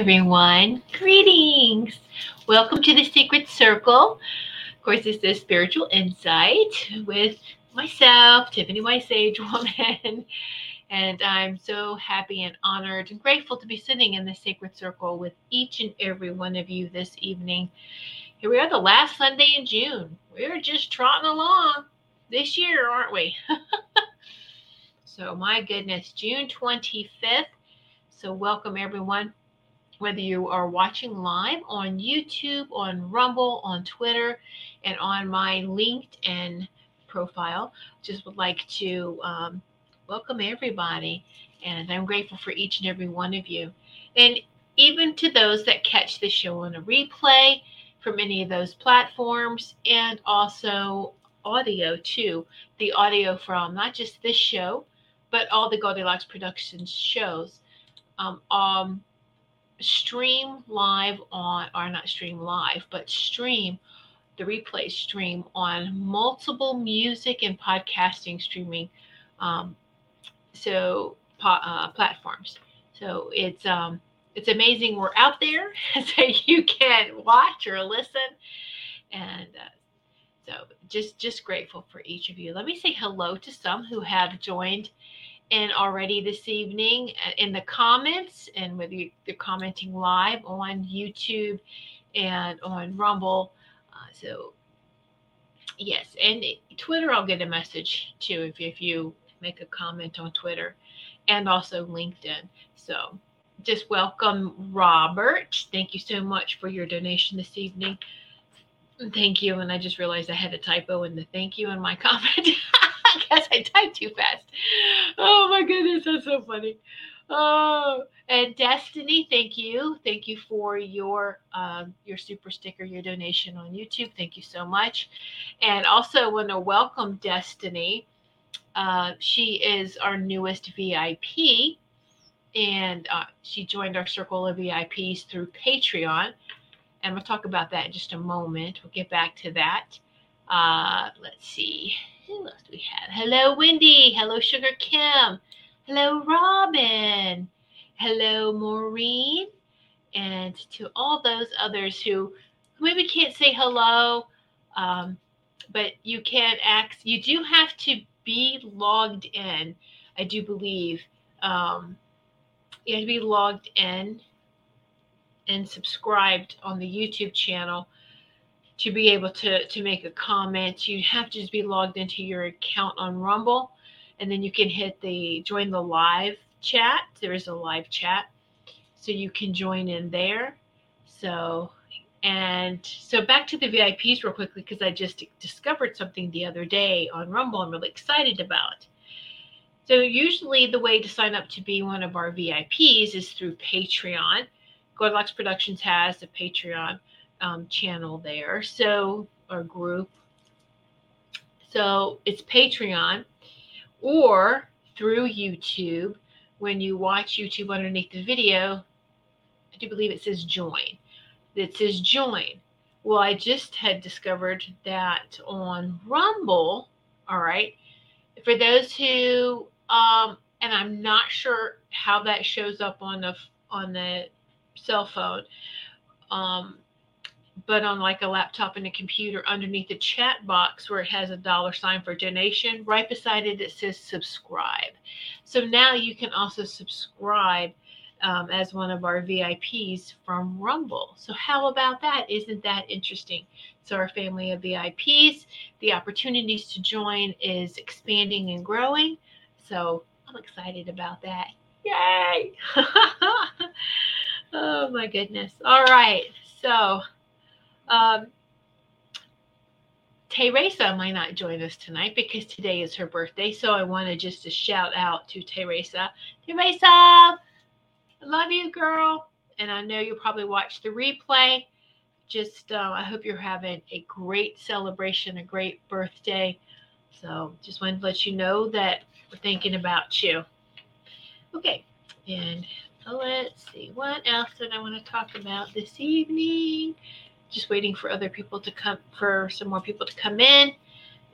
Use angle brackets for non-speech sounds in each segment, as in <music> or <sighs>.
Everyone. Greetings. Welcome to the Sacred Circle. Of course, this is Spiritual Insight with myself, Tiffany White Sage Woman. <laughs> And I'm so happy and honored and grateful to be sitting in the Sacred Circle with each and every one of you this evening. Here we are, the last Sunday in June. We're just trotting along this year, aren't we? <laughs> so, my goodness, June 25th. So, welcome everyone, whether you are watching live on YouTube, on Rumble, on Twitter, and on my LinkedIn profile. Just would like to um, welcome everybody, and I'm grateful for each and every one of you. And even to those that catch the show on a replay from any of those platforms, and also audio too. The audio from not just this show, but all the Goldylocks Productions shows um, um, stream live on, or not stream live, but stream the replay stream on multiple music and podcasting streaming um, so uh, platforms. So it's um, it's amazing we're out there, <laughs> so you can watch or listen, and uh, so just just grateful for each of you. Let me say hello to some who have joined in already this evening uh, in the comments and whether you're commenting live on YouTube and on Rumble. Uh, so yes, and Twitter, I'll get a message too if, if you make a comment on Twitter and also LinkedIn. So just welcome Robert. Thank you so much for your donation this evening. Thank you. And I just realized I had a typo in the thank you in my <laughs> comment. Guess I typed too fast. Oh my goodness, that's so funny. Oh, and Destiny, thank you, thank you for your um, your super sticker, your donation on YouTube. Thank you so much, and also want to welcome Destiny. Uh, she is our newest VIP, and uh, she joined our circle of VIPs through Patreon. And we'll talk about that in just a moment. We'll get back to that. Uh, let's see who else do we have? Hello, Wendy. Hello, Sugar Kim. Hello, Robin. Hello, Maureen. And to all those others who, maybe can't say hello, um, but you can ask, you do have to be logged in, I do believe. Um, you have to be logged in and subscribed on the YouTube channel to be able to to make a comment. You have to just be logged into your account on Rumble, and then you can hit the join the live chat. There is a live chat, so you can join in there. So and so back to the VIPs real quickly because I just discovered something the other day on Rumble I'm really excited about. So usually the way to sign up to be one of our VIPs is through Patreon. Goldylocks Productions has a Patreon um, channel there, so or group. So it's Patreon or through YouTube. When you watch YouTube underneath the video, I do believe it says join It says join. Well, I just had discovered that on Rumble, all right, for those who, um, and I'm not sure how that shows up on the on the cell phone, um, but on like a laptop and a computer, underneath the chat box where it has a dollar sign for donation, right beside it it says subscribe. So now you can also subscribe um, as one of our VIPs from Rumble. So, how about that? Isn't that interesting? So, our family of VIPs, the opportunities to join is expanding and growing. So, I'm excited about that. Yay! <laughs> oh my goodness. All right. So, um, Teresa might not join us tonight because today is her birthday. So I wanted just to shout out to Teresa. Teresa, I love you, girl. And I know you'll probably watch the replay. Just, uh, I hope you're having a great celebration, a great birthday. So, just wanted to let you know that we're thinking about you. Okay, and let's see what else did I want to talk about this evening. Just waiting for other people to come, for some more people to come in.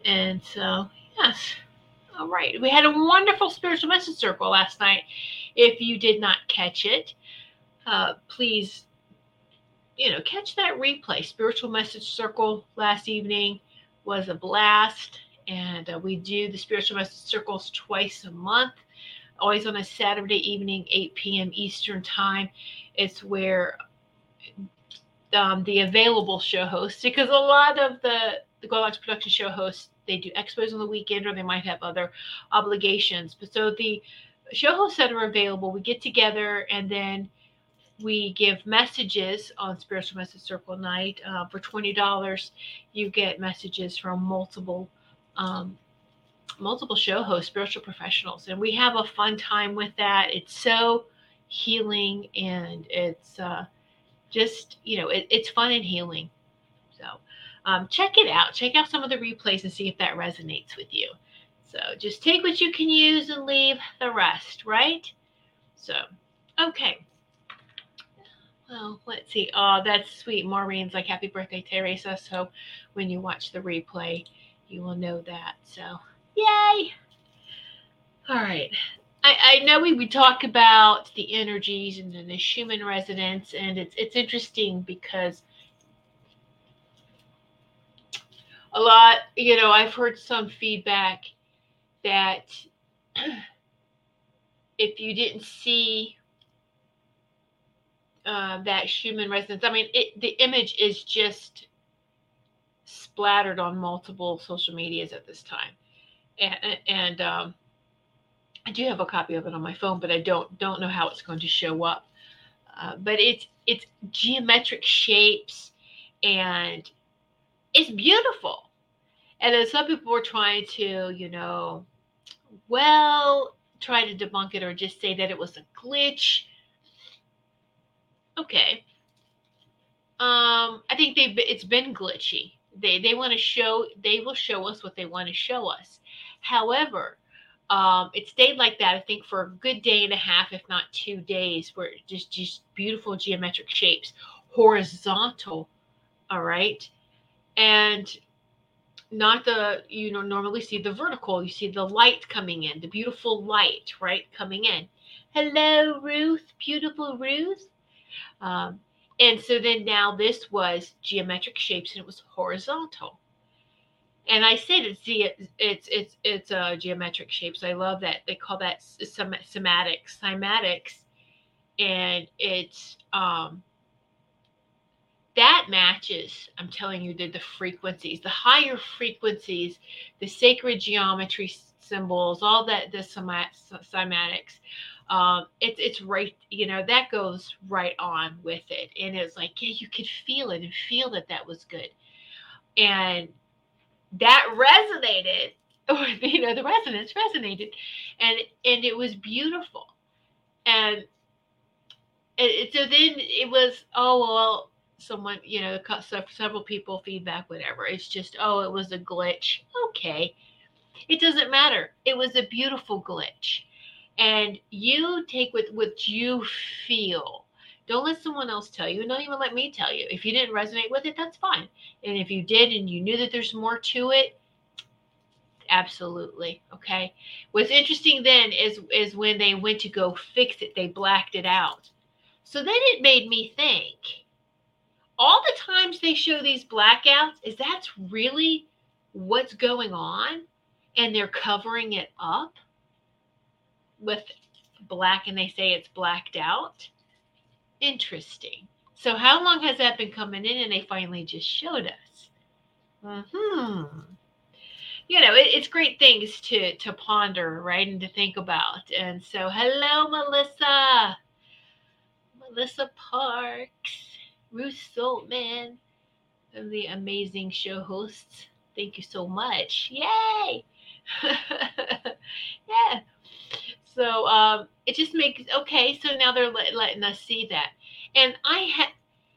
And so, yes. All right. We had a wonderful spiritual message circle last night. If you did not catch it, uh, please, you know, catch that replay. Spiritual Message Circle last evening was a blast. And uh, we do the Spiritual Message Circles twice a month, always on a Saturday evening, 8 p.m. Eastern Time. It's where um, the available show hosts, because a lot of the, the Goldylocks production show hosts, they do expos on the weekend or they might have other obligations. But so the show hosts that are available, we get together and then we give messages on Spiritual Message Circle Night. Uh, for $20, you get messages from multiple um, multiple show hosts, spiritual professionals, and we have a fun time with that. It's so healing and it's uh, just, you know, it, it's fun and healing. So um, check it out. Check out some of the replays and see if that resonates with you. So just take what you can use and leave the rest, right? So, okay. Well, let's see. Oh, that's sweet. Maureen's like, happy birthday, Teresa. So when you watch the replay, you will know that. So, yay. All right. I, I know we would talk about the energies and the Schumann resonance, and it's it's interesting because a lot, you know, I've heard some feedback that <clears throat> if you didn't see uh, that Schumann resonance, I mean, it, the image is just splattered on multiple social medias at this time, and, and um, I do have a copy of it on my phone, but I don't don't know how it's going to show up. Uh, but it's it's geometric shapes, and it's beautiful. And then some people were trying to, you know, well, try to debunk it or just say that it was a glitch. Okay. Um, I think they've it's been glitchy. They they want to show they will show us what they want to show us. However, um, it stayed like that I think for a good day and a half, if not two days, where just just beautiful geometric shapes, horizontal. All right, and not the you know normally see the vertical you see the light coming in the beautiful light right coming in. Hello ruth beautiful ruth. Um, and so then now this was geometric shapes and it was horizontal and i said it's it's it's it's uh, geometric shapes i love that they call that cymatics cymatics and it's um that matches, I'm telling you, the, the frequencies, the higher frequencies, the sacred geometry symbols, all that, the cymatics. Um, it's it's right, you know, that goes right on with it. And it's like, yeah, you could feel it and feel that that was good. And that resonated, <laughs> or, you know, the resonance resonated. And, and it was beautiful. And, and so then it was, oh, well, someone, you know, several people feedback, whatever. It's just, oh, it was a glitch. Okay. It doesn't matter. It was a beautiful glitch. And you take what, what you feel. Don't let someone else tell you. And don't even let me tell you. If you didn't resonate with it, that's fine. And if you did and you knew that there's more to it, absolutely. Okay. What's interesting then is is when they went to go fix it, they blacked it out. So then it made me think all the times they show these blackouts, is that's really what's going on? And they're covering it up with black and they say it's blacked out. Interesting. So, how long has that been coming in and they finally just showed us? Hmm. You know, it, it's great things to to ponder, right, and to think about. And so, hello, Melissa. Melissa Parks. Ruth Saltman, and the amazing show hosts. Thank you so much. Yay! <laughs> yeah. So um, it just makes okay. So now they're let, letting us see that, and I had,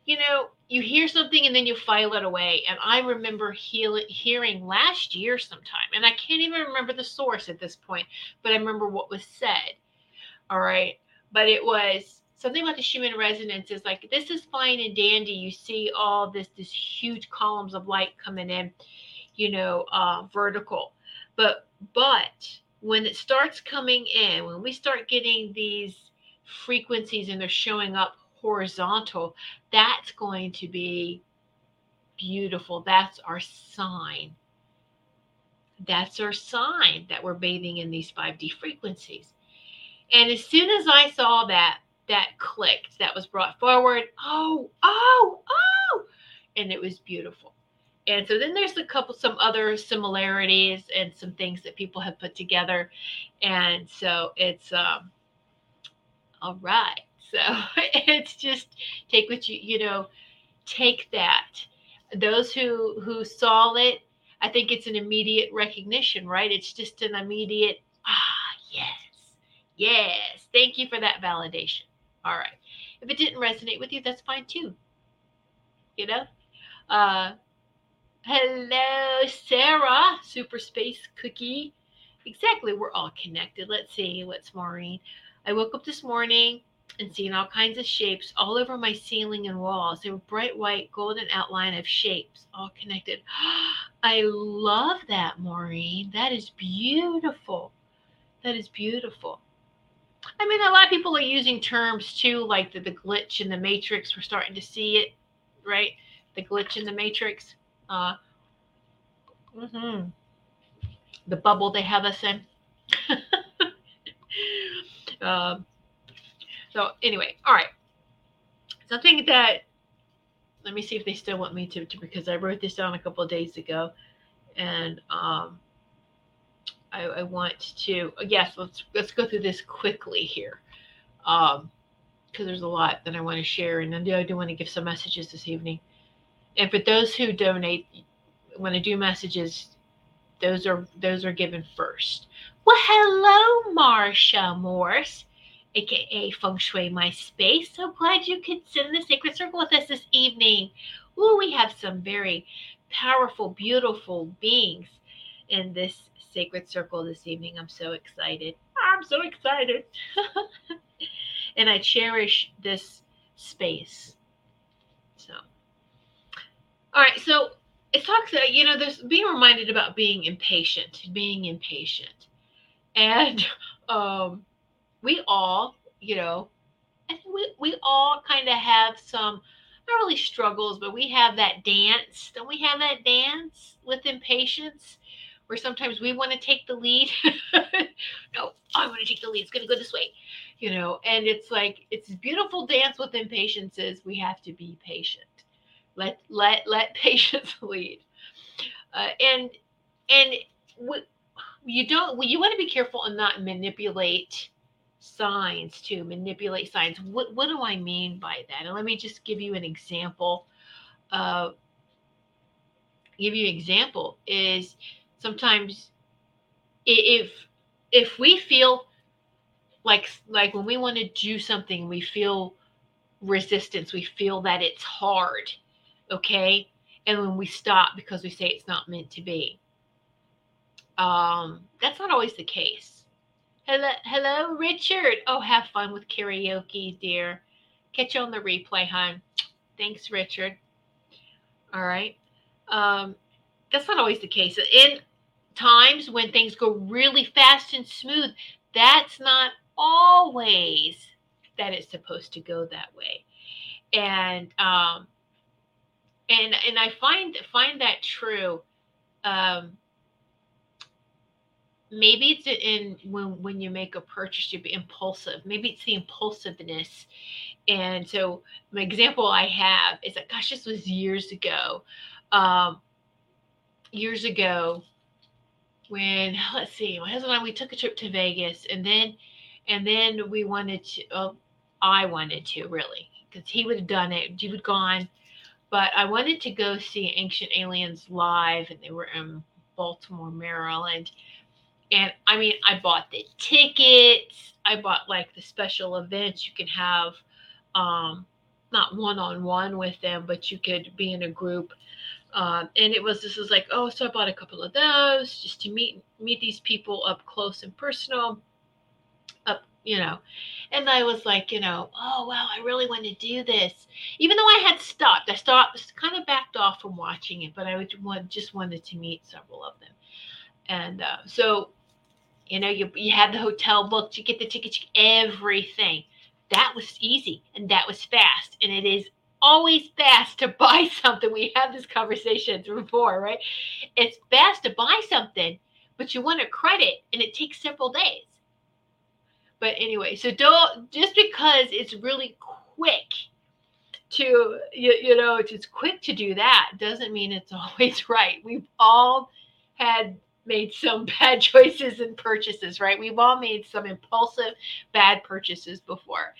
you know, you hear something and then you file it away. And I remember heal, hearing last year sometime, and I can't even remember the source at this point, but I remember what was said. All right, but it was something about the Schumann resonance is like this is fine and dandy. You see all this this huge columns of light coming in, you know, uh, vertical, but but when it starts coming in, when we start getting these frequencies and they're showing up horizontal, that's going to be beautiful. That's our sign. That's our sign that we're bathing in these 5D frequencies. And as soon as I saw that, that clicked, that was brought forward. Oh, oh, oh, and it was beautiful. And so then there's a couple, some other similarities and some things that people have put together. And so it's, um, all right. So <laughs> it's just take what you, you know, take that. Those who, who saw it, I think it's an immediate recognition, right? It's just an immediate, ah, yes, yes. Thank you for that validation. All right. If it didn't resonate with you, that's fine too. You know? Uh, hello, Sarah, Super Space Cookie. Exactly. We're all connected. Let's see what's Maureen. I woke up this morning and seeing all kinds of shapes all over my ceiling and walls. They were bright white, golden outline of shapes, all connected. <gasps> I love that, Maureen. That is beautiful. That is beautiful. I mean, a lot of people are using terms too, like the, the glitch in the matrix. We're starting to see it, right? The glitch in the matrix. Uh, mm-hmm. The bubble they have us in. <laughs> um, so, anyway, all right. Something that, let me see if they still want me to, to because I wrote this down a couple of days ago. And, um, I, I want to yes let's let's go through this quickly here um because there's a lot that I want to share and I do want to give some messages this evening and for those who donate when I do messages those are those are given first well hello Marsha Morse aka Feng Shui My Space. So glad you could sit in the sacred circle with us this evening. Ooh, we have some very powerful, beautiful beings in this sacred circle this evening. I'm so excited. I'm so excited. <laughs> and I cherish this space. All right. So it talks about, you know, there's being reminded about being impatient, being impatient. And <laughs> um, we all, you know, I think we, we all kind of have some, not really struggles, but we have that dance. Don't we have that dance with impatience? where sometimes we want to take the lead. <laughs> no, I want to take the lead. It's going to go this way, you know. And it's like it's beautiful dance with impatience is we have to be patient let let let <laughs> patience lead. Uh, and and you don't you want to be careful and not manipulate signs to manipulate signs. What what do i mean by that? And let me just give you an example uh give you an example is sometimes if if we feel like like when we want to do something we feel resistance we feel that it's hard okay? And when we stop because we say it's not meant to be. Um that's not always the case. Hello hello richard. Oh have fun with karaoke dear. Catch you on the replay hon. Thanks richard. All right. Um that's not always the case. In times when things go really fast and smooth that's not always that it's supposed to go that way. And um and and i find find that true um maybe it's in when when you make a purchase you be impulsive. Maybe it's the impulsiveness. And so my example i have is that gosh this was years ago. Um years ago when let's see my husband and i we took a trip to vegas and then and then we wanted to oh, i wanted to really because he would have done it. He would gone but i wanted to go see ancient aliens live and they were in baltimore maryland. And i mean i bought the tickets. I bought like the special events. You can have um not one-on-one with them but you could be in a group. Um, and it was this was like oh so i bought a couple of those just to meet meet these people up close and personal you know and i was like you know oh wow i really want to do this even though i had stopped i stopped kind of backed off from watching it but i would want, just wanted to meet several of them and uh, so you know you, you had the hotel booked you get the tickets everything that was easy and that was fast and it is always fast to <laughs> buy something. We had this conversation <laughs> before, right? It's fast to buy something, but you want a credit and it takes several days. But anyway, so don't just because it's really quick to you, you know, it's quick to do that doesn't mean it's <laughs> always right. We've all had made some <laughs> bad choices and purchases, right? We've all made some impulsive bad purchases before.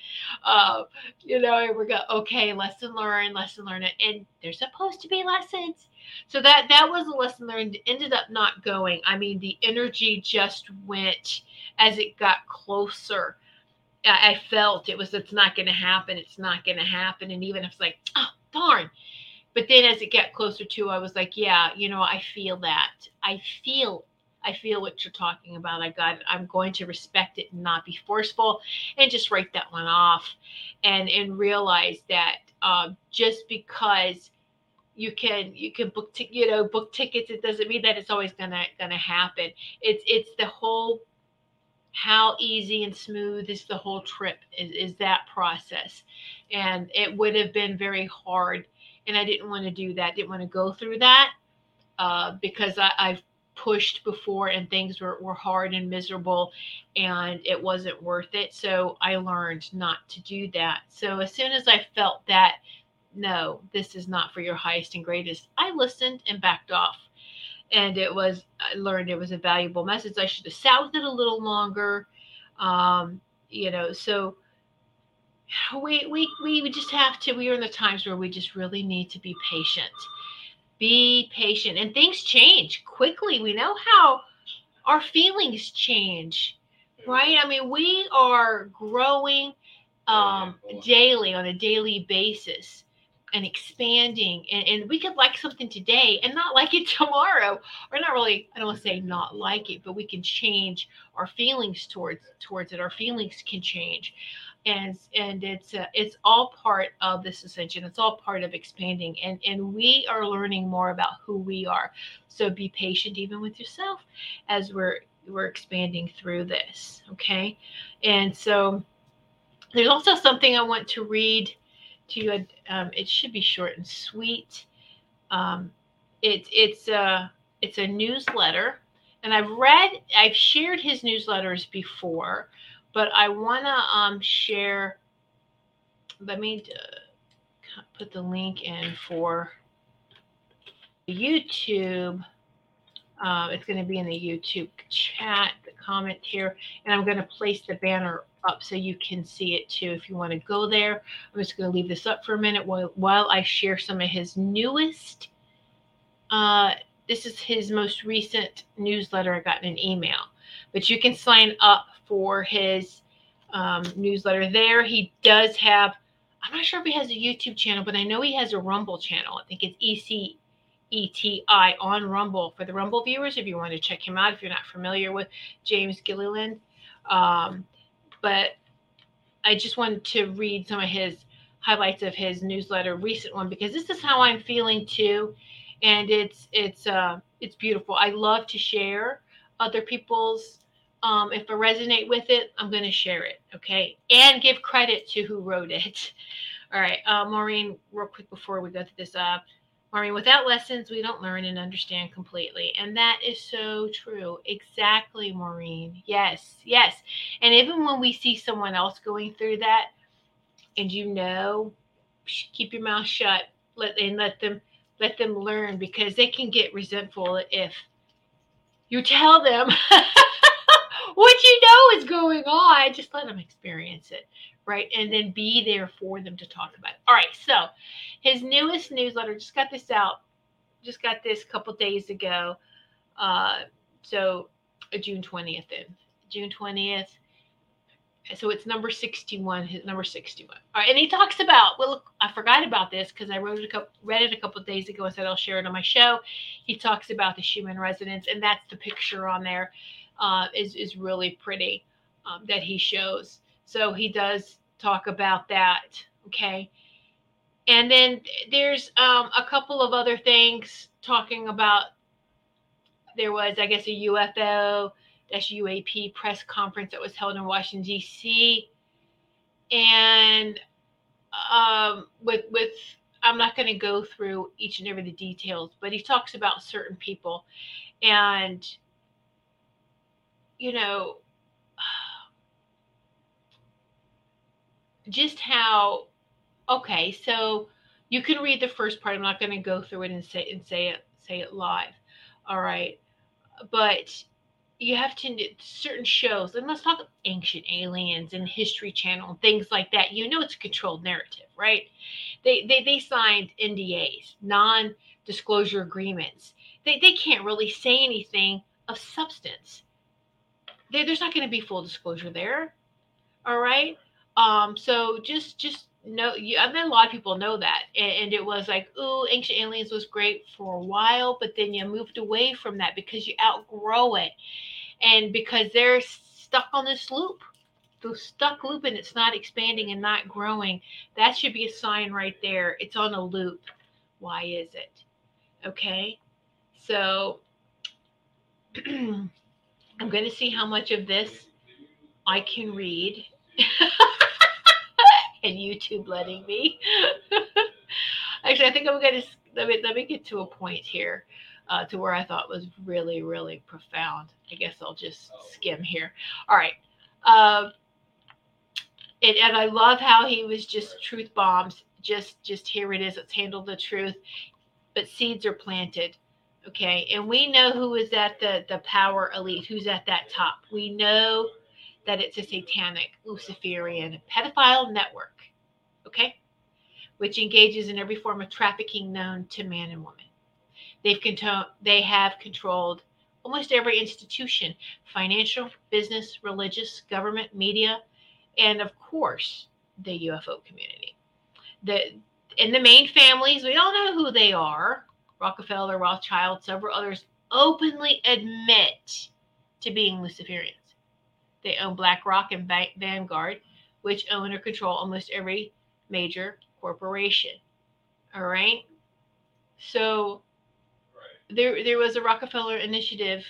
Uh, you know, and we go, okay, lesson learned, lesson learned. And there's supposed to be lessons. So that that was a lesson learned. Ended up not going. I mean, the energy just went as it got closer. I, felt it was it's not going to happen. It's not going to happen. And even if it's like, oh darn, but then as it got closer to i was like yeah you know i feel that i feel i feel what you're talking about i got it i'm going to respect it and not be forceful and just write that one off and and realize that uh, just because you can you can book t- you know book tickets it doesn't mean that it's always gonna gonna happen it's it's the whole how easy and smooth is the whole trip is, is that process and it would have been very hard and I didn't want to do that. Didn't want to go through that uh, because I, I've pushed before and things were, were hard and miserable and it wasn't worth it. So I learned not to do that. So as soon as I felt that, no, this is not for your highest and greatest, I listened and backed off. And it was, I learned it was a valuable message. I should have sat with it a little longer. Um, you know, so we we we just have to we are in the times where we just really need to be patient be patient and things change quickly we know how our feelings change right i mean we are growing um, daily on a daily basis and expanding and, and we could like something today and not like it <laughs> tomorrow. Or not really i don't want to say not like it but we can change our feelings towards towards it. Our feelings can change. And and it's uh, it's all part of this ascension. It's all part of expanding and and we are learning more about who we are. So be patient even with yourself as we're we're expanding through this okay? And so there's also something i want to read to you um, it should be short and sweet um, it, it's a it's a newsletter and i've read i've shared his newsletters before but I want to um, share. Let me uh, put the link in for YouTube. Uh, it's going to be in the YouTube chat, the comment here, and I'm going to place the banner up so you can see it too if you want to go there. I'm just going to leave this up for a minute while, while I share some of his newest. Uh, this is his most recent newsletter I got in an email, but you can sign up for his um, newsletter there. He does have, I'm not sure if he has a YouTube channel, but I know he has a Rumble channel. I think it's EC E-T-I on Rumble for the Rumble viewers if you want to check him out if you're not familiar with James Gilliland. Um, but I just wanted to read some of his highlights of his newsletter, recent one, because this is how I'm feeling too, and it's it's uh, it's beautiful. I love to share other people's. Um, if I resonate with it, I'm going to share it, okay, and give credit to who wrote it. <laughs> All right, uh, Maureen, real quick before we go to this. Uh, I mean, without lessons, we don't learn and understand completely. And that is so true. Exactly, Maureen. Yes, yes. And even when we see someone else going through that, and you know, keep your mouth shut. Let and let them let them learn because they can get resentful if you tell them <laughs> what you know is going on. Just let them experience it right? And then be there for them to talk about it. All right, so his newest newsletter just got this out, just got this a couple days ago. Uh, so uh, June 20th, then June 20th. So it's number 61, his number 61. All right, and he talks about, well, I forgot about this because I wrote it a couple, read it a couple days ago and said I'll share it on my show. He talks about the Schumann resonance, and that's the picture on there. Uh, is is really pretty um, that he shows. So he does talk about that. Okay. And then there's um, a couple of other things talking about. There was, I guess, a UFO dash UAP press conference that was held in Washington D.C. And um, with with I'm not going to go through each and every the details, but he talks about certain people, and you know, just how okay so you can read the first part i'm not going to go through it and say and say it say it live all right? But you have to certain shows and let's talk ancient aliens and history channel and things like that you know it's a controlled narrative right? They they, they signed ndas non-disclosure agreements. They, they can't really say anything of substance. There, there's not going to be full disclosure there all right um, so just just know you I mean a lot of people know that. And, and it was like, ooh, ancient aliens was great for a while, but then you moved away from that because you outgrow it. And because they're stuck on this loop. The stuck loop and it's not expanding and not growing. That should be a sign right there. It's on a loop. Why is it? Okay. So <clears throat> I'm going to see how much of this I can read. <laughs> and YouTube letting me. <laughs> Actually, I think I'm going to let me let me get to a point here, uh, to where I thought was really really profound. I guess I'll just skim here. All right. Uh, and, and I love how he was just truth bombs. Just just here it is. Let's handle the truth. But seeds are planted. Okay. And we know who is at the the power elite, who's at that top. We know that it's a satanic Luciferian pedophile network, okay, which engages in every form of trafficking known to man and woman. They've control, they have controlled almost every institution financial, business, religious, government, media, and of course, the UFO community. The, in the main families, we all know who they are Rockefeller, Rothschild, several others openly admit to being Luciferians. They own BlackRock and Vanguard, which own or control almost every major corporation. All right. So there, there was a Rockefeller initiative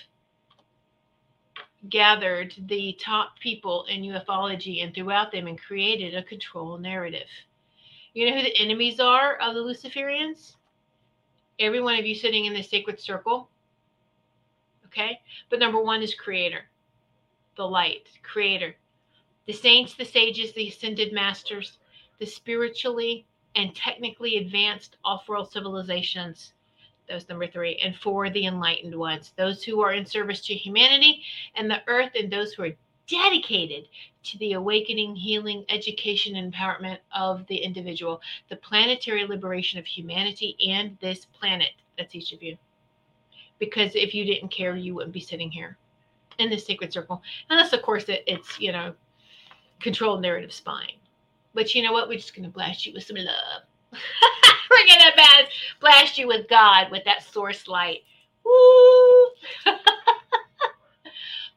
gathered the top people in ufology and throughout them and created a control narrative. You know who the enemies are of the Luciferians? Every one of you sitting in the sacred circle. Okay. But number one is creator the light, creator. The saints, the sages, the ascended masters, the spiritually and technically advanced off-world civilizations. Those number three, and four, the enlightened ones, those who are in service to humanity and the earth, and those who are dedicated to the awakening, healing, education, empowerment of the individual, the planetary liberation of humanity and this planet. That's each of you. Because if you didn't care, you wouldn't be sitting here in the sacred circle. Unless, of course, it, it's, you know, controlled narrative spine. But you know what? We're just to blast you with some love. <laughs> We're going to blast you with God, with that source light. Woo! <laughs>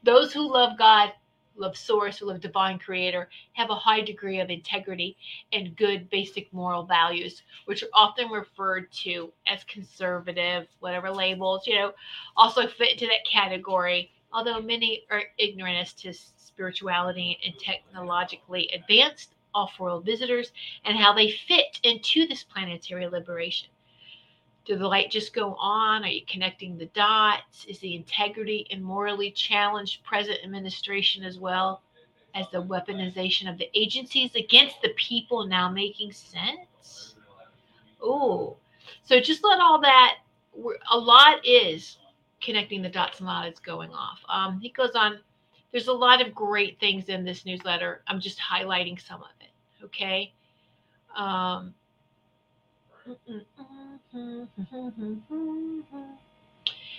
Those who love God love source, who love divine creator, have a high degree of integrity and good basic moral values, which are often referred to as conservative, whatever labels, you know, also fit into that category. Although many are ignorant as to spirituality and technologically advanced off world visitors and how they fit into this planetary liberation. Do the light just go on? Are you connecting the dots? Is the integrity and morally challenged present administration as well as the weaponization of the agencies against the people now making sense? Oh, so just let all that, a lot is connecting the dots and a lot is going off. Um, he goes on, there's a lot of great things in this newsletter. I'm just highlighting some of it. Okay. Um, <laughs>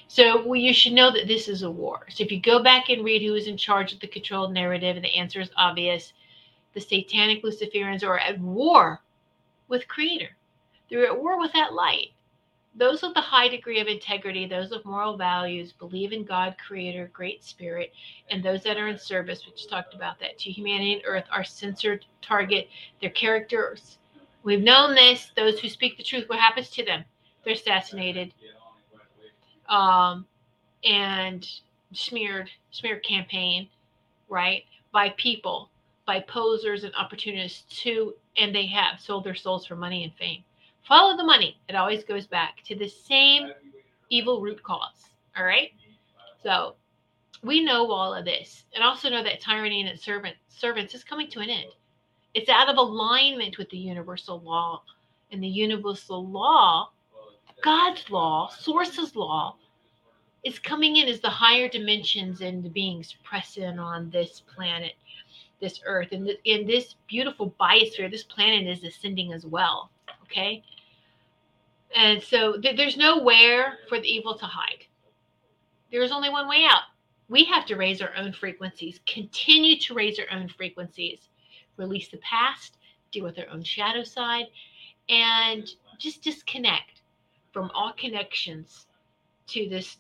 so well, you should know that this is a war. So if you go back and read who is in charge of the controlled narrative, and the answer is obvious. The satanic Luciferians are at war with Creator. They're at war with that light. Those with the high degree of integrity, those with moral values, believe in God, Creator, Great Spirit, and those that are in service, which talked about that, to humanity and earth, are censored target. Their characters We've known this. Those who speak the truth, what happens to them? They're assassinated um, and smeared, smear campaign, right? By people, by posers and opportunists too, and they have sold their souls for money and fame. Follow the money. It always goes back to the same evil root cause. All right. So we know all of this, and also know that tyranny and its servant servants is coming to an end. It's out of alignment with the universal law. And the universal law, God's law, source's law, is coming in as the higher dimensions and the beings press in on this planet, this earth. And in this beautiful biosphere, this planet is ascending as well. Okay. And so th- there's nowhere for the evil to hide. There's only one way out. We have to raise our own frequencies, continue to raise our own frequencies release the past, deal with our own shadow side, and just disconnect from all connections to this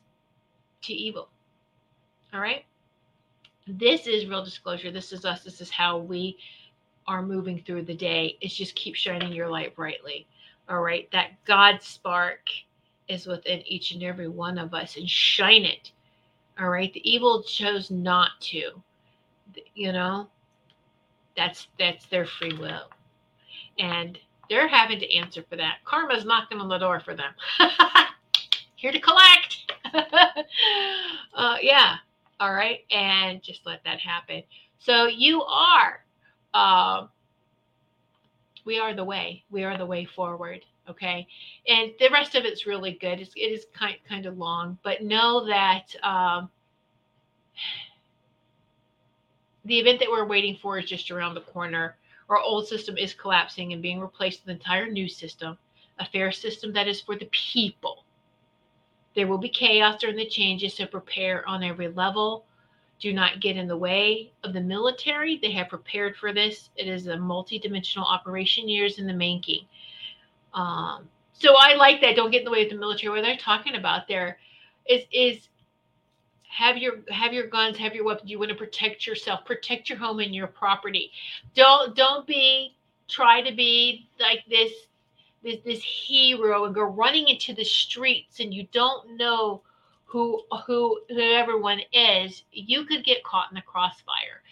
to evil. All right? This is real disclosure. This is us. This is how we are moving through the day. It's just keep shining your light brightly. All right? That God spark is within each and every one of us and shine it. All right? The evil chose not to. You know, that's that's their free will. And they're having to answer for that. Karma's knocking on the door for them. <laughs> Here to collect. <laughs> uh, yeah. All right. And just let that happen. So you are, uh, we are the way. We are the way forward. Okay. And the rest of it's really good. It's, it is kind, kind of long, but know that um, <sighs> the event that we're waiting for is just around the corner. Our old system is collapsing and being replaced with an entire new system, a fair system that is for the people. There will be chaos during the changes, so prepare on every level. Do not get in the way of the military. They have prepared for this. It is a multi-dimensional operation, years in the making. Um, so I like that. Don't get in the way of the military. What they're talking about there is is have your have your guns have your weapons you want to protect yourself protect your home and your property don't don't be try to be like this this this hero and go running into the streets and you don't know who who who everyone is you could get caught in the crossfire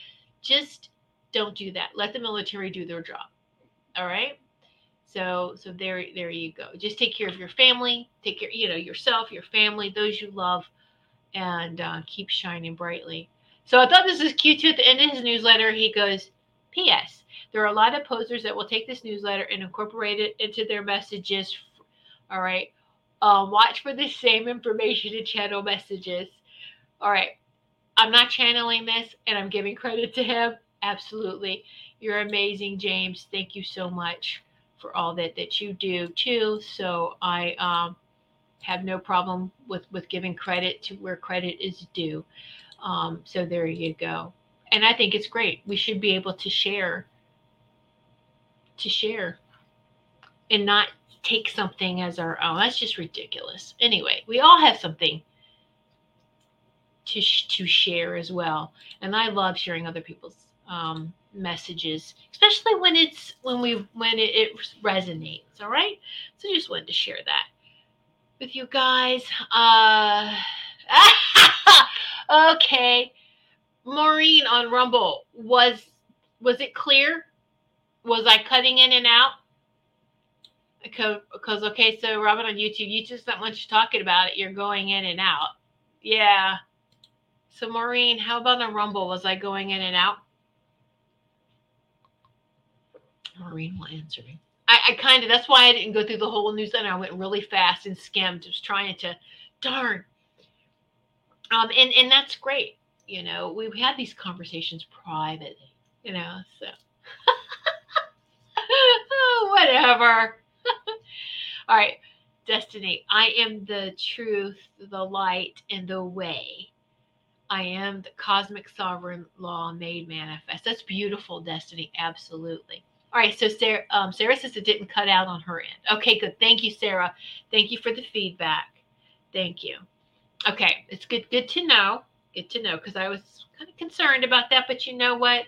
just don't do that let the military do their job all right so so there there you go just take care of your family take care you know yourself your family those you love and uh, keep shining brightly. So I thought this was cute too. At the end of his newsletter, he goes, P.S. There are a lot of posers that will take this newsletter and incorporate it into their messages. All right. Um, watch for the same information in channel messages. All right. I'm not channeling this and I'm giving credit to him. Absolutely. You're amazing, James. Thank you so much for all that that you do too. So I um, have no problem with with giving credit to where credit is due. Um, so there you go. And I think it's great. We should be able to share to share and not take something as our own. That's just ridiculous. Anyway, we all have something to sh- to share as well, and I love sharing other people's um, messages, especially when it's when we when it, it resonates. All right, so just wanted to share that with you guys. Uh, <laughs> okay, Maureen on Rumble was was it clear? Was I cutting in and out? Because, okay, so Robin on YouTube, you just not much talking about it. You're going in and out. Yeah. So Maureen, how about the Rumble? Was I going in and out? Maureen will answer me. I, I kind of that's why I didn't go through the whole newsletter. I went really fast and skimmed, just trying to darn. Um, and and that's great. You know, we've had these conversations privately. You know, so <laughs> whatever. <laughs> All right, Destiny. I am the truth, the light, and the way. I am the cosmic sovereign law made manifest. That's beautiful, Destiny. Absolutely. All right, so Sarah, um, Sarah says it didn't cut out on her end. Okay, good. Thank you, Sarah. Thank you for the feedback. Thank you. Okay, it's good. Good to know. Good to know because I was kind of concerned about that, but you know what?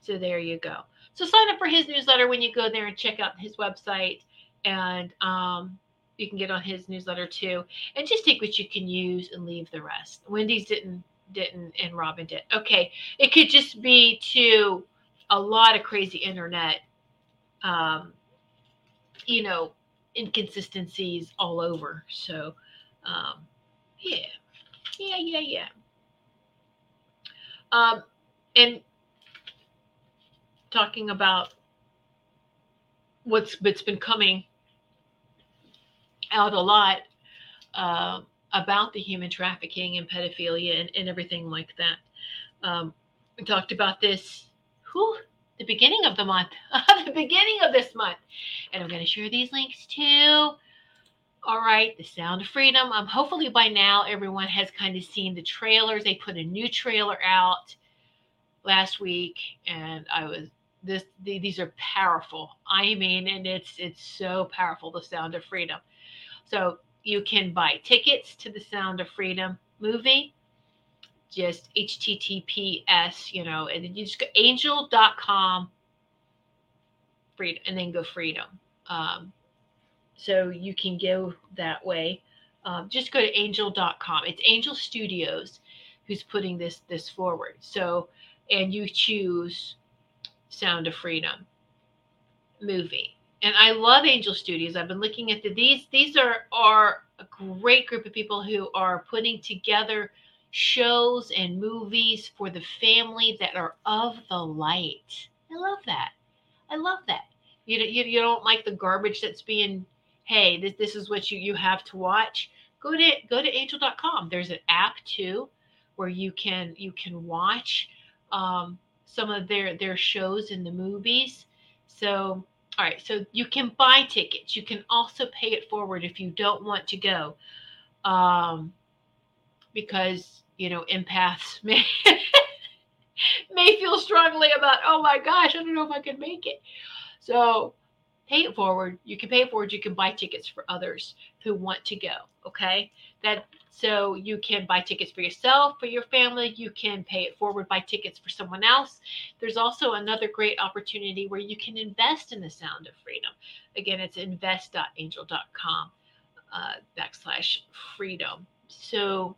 So there you go. So sign up for his newsletter when you go there and check out his website, and um, you can get on his newsletter too. And just take what you can use and leave the rest. Wendy's didn't didn't and Robin did. Okay, it could just be to a lot of crazy internet, um, you know, inconsistencies all over. So, um, yeah, yeah, yeah, yeah. Um, and talking about what's what's been coming out a lot uh, about the human trafficking and pedophilia and, and everything like that. Um, we talked about this whew, the beginning of the month, <laughs> the beginning of this month. And I'm going to share these links too. All right, The Sound of Freedom. Um, hopefully by now everyone has kind of seen the trailers. They put a new trailer out last week, and I was this. The, these are powerful. I mean, and it's it's so powerful. The Sound of Freedom. So you can buy tickets to the Sound of Freedom movie just https you know and then you just go angel.com freedom and then go freedom um, so you can go that way um, just go to angel.com it's angel studios who's putting this this forward so and you choose sound of freedom movie and i love angel studios i've been looking at the these these are are a great group of people who are putting together shows and movies for the family that are of the light. I love that. I love that. You, you, you don't like the garbage that's being, hey, this, this is what you, you have to watch. Go to go to angel.com. There's an app too where you can you can watch um, some of their their shows in the movies. So all right, so you can buy tickets. You can also pay it forward if you don't want to go. Um, because you know empaths <laughs> may may feel strongly about oh my gosh i don't know if i can make it so pay it forward you can pay it forward you can buy tickets for others who want to go okay that so you can buy tickets for yourself for your family. You can pay it forward buy tickets for someone else. There's also another great opportunity where you can invest in the sound of freedom. Again it's invest.angel.com uh, backslash freedom. So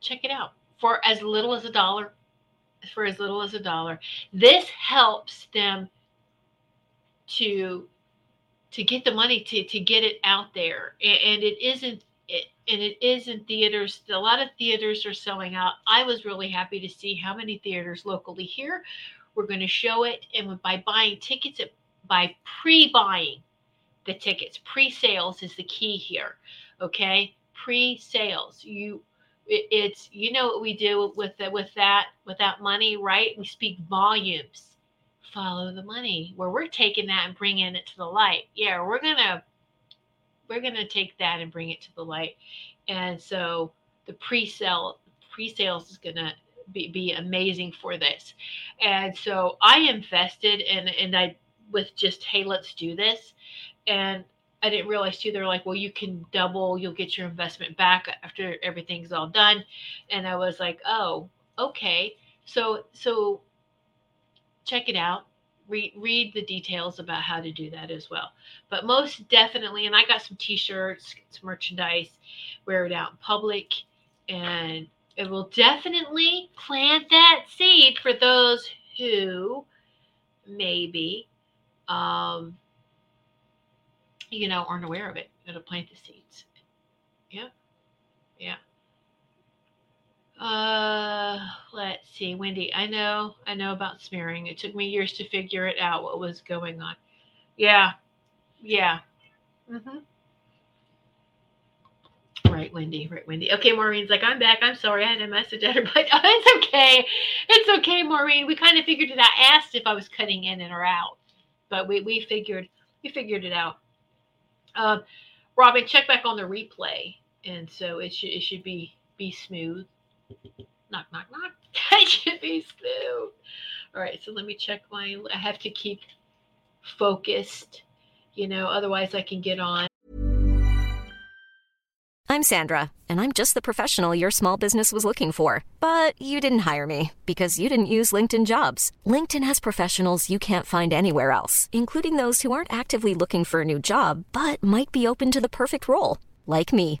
check it out. For as little as a dollar for as little as a dollar this helps them to to get the money to to get it out there. And, and it isn't it, and it is in theaters a lot of theaters are selling out i was really happy to see how many theaters locally here We're going to show it, and by buying tickets, by pre-buying the tickets, pre-sales is the key here. Okay, pre-sales. You, it, it's you know what we do with the, with that with that money, right? We speak volumes. Follow the money. Where we're taking that and bringing it to the light. Yeah, we're gonna we're gonna take that and bring it to the light. And so the pre-sale pre-sales is gonna be, be amazing for this. And so I invested and and I with just hey let's do this. And I didn't realize too they're like well you can double you'll get your investment back after everything's all done. And I was like oh okay so so check it out read read the details about how to do that as well. But most definitely and i got some t-shirts some merchandise wear it out in public and it will definitely plant that seed for those who maybe um you know aren't aware of it it'll plant the seeds. Yeah yeah uh let's see wendy i know i know about smearing it took me years to figure it out what was going on yeah yeah mm-hmm Right, Wendy. Right, Wendy. Okay, Maureen's like, I'm back. I'm sorry. I had a message at her, but oh, it's okay. It's okay, Maureen. We kind of figured it out. I asked if I was cutting in and or out, but we, we figured we figured it out. Um, Robin, check back on the replay, and so it should it should be be smooth. Knock, knock, knock. <laughs> should be smooth. All right, so let me check my. I have to keep focused, you know. Otherwise, I can get on. I'm Sandra, and I'm just the professional your small business was looking for. But you didn't hire me because you didn't use LinkedIn jobs. LinkedIn has professionals you can't find anywhere else, including those who aren't actively looking for a new job but might be open to the perfect role, like me.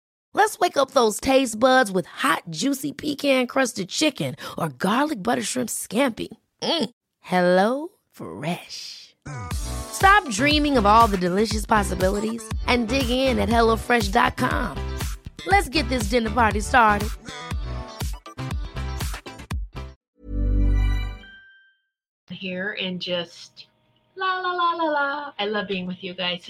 Let's wake up those taste buds with hot, juicy pecan-crusted chicken or garlic butter shrimp scampi. Mm. Hello Fresh. Stop dreaming of all the delicious possibilities and dig in at HelloFresh.com. Let's get this dinner party started. here and just la la la la la. I love being with you guys. <laughs>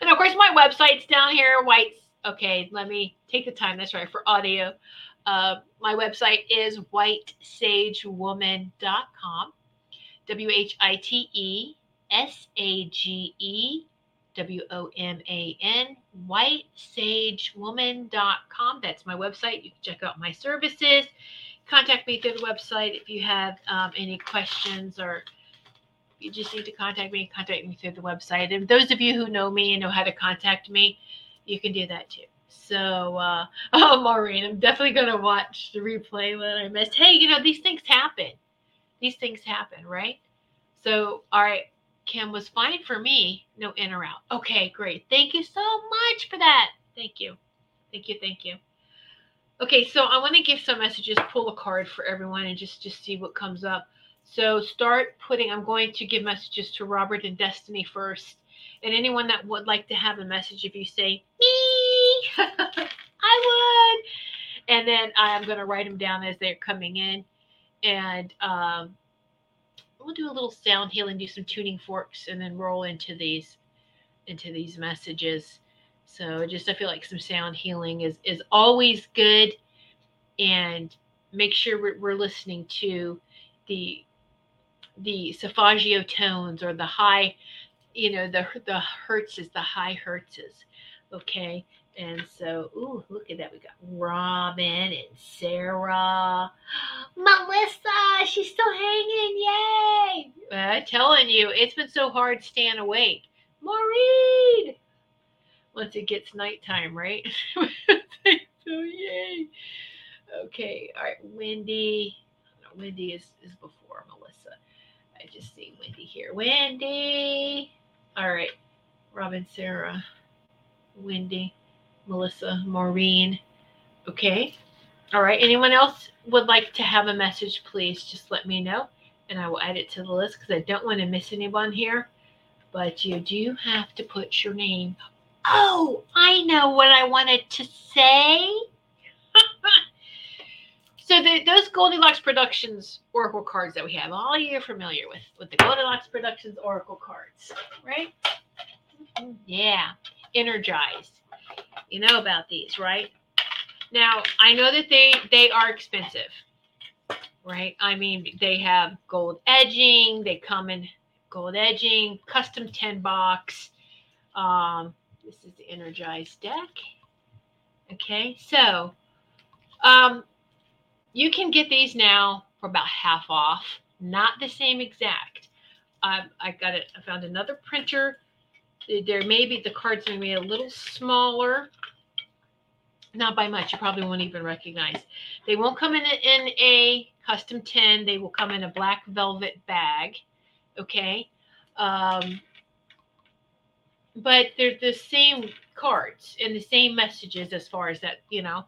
and of course, my website's down here. White. Okay, let me take the time. That's right for audio. Uh, my website is whitesagewoman.com. W H I T E S A G E W O M A N, whitesagewoman.com. That's my website. You can check out my services contact me through the website if you have um, any questions or you just need to contact me, contact me through the website. And those of you who know me and know how to contact me, you can do that too. So, uh, <laughs> oh, Maureen, I'm definitely going to watch the replay that I missed. Hey, you know, these things happen. These things happen, right? So, all right, Kim was fine for me. No in or out. Okay, great. Thank you so much for that. Thank you. Thank you. Thank you. Okay, so I want to give some messages, pull a card for everyone and just, just see what comes up. So start putting, I'm going to give messages to Robert and Destiny first. And anyone that would like to have a message, if you say, me, <laughs> I would. And then I'm going to write them down as they're coming in. And um, we'll do a little sound healing, do some tuning forks, and then roll into these into these messages. So just I feel like some sound healing is is always good, and make sure we're, we're listening to the the solfeggio tones or the high, you know, the the hertz is the high hertzes, okay. And so, ooh, look at that. We got Robin and Sarah. <gasps> Melissa, she's still hanging. Yay. I'm telling you, it's been so hard staying awake. Maureen, once it gets nighttime, right? so <laughs> oh, yay. Okay, all right, Wendy. Wendy is, is before Melissa. I just see Wendy here. Wendy. All right. Robin, Sarah, Wendy, Melissa, Maureen. Okay. All right. Anyone else would like to have a message, please just let me know and I will add it to the list because I don't want to miss anyone here. But you do have to put your name. Oh, I know what I wanted to say. So the, those Goldylocks Productions Oracle cards that we have, all you're familiar with, with the Goldylocks Productions Oracle cards, right? Yeah, energized. You know about these, right? Now I know that they they are expensive, right? I mean they have gold edging. They come in gold edging, custom ten box. Um, this is the energized deck. Okay, so um, you can get these now for about half off. Not the same exact. Um, I got it. I found another printer there may be the cards may be a little smaller not by much you probably won't even recognize they won't come in a, in a custom tin they will come in a black velvet bag okay um, but they're the same cards and the same messages as far as that you know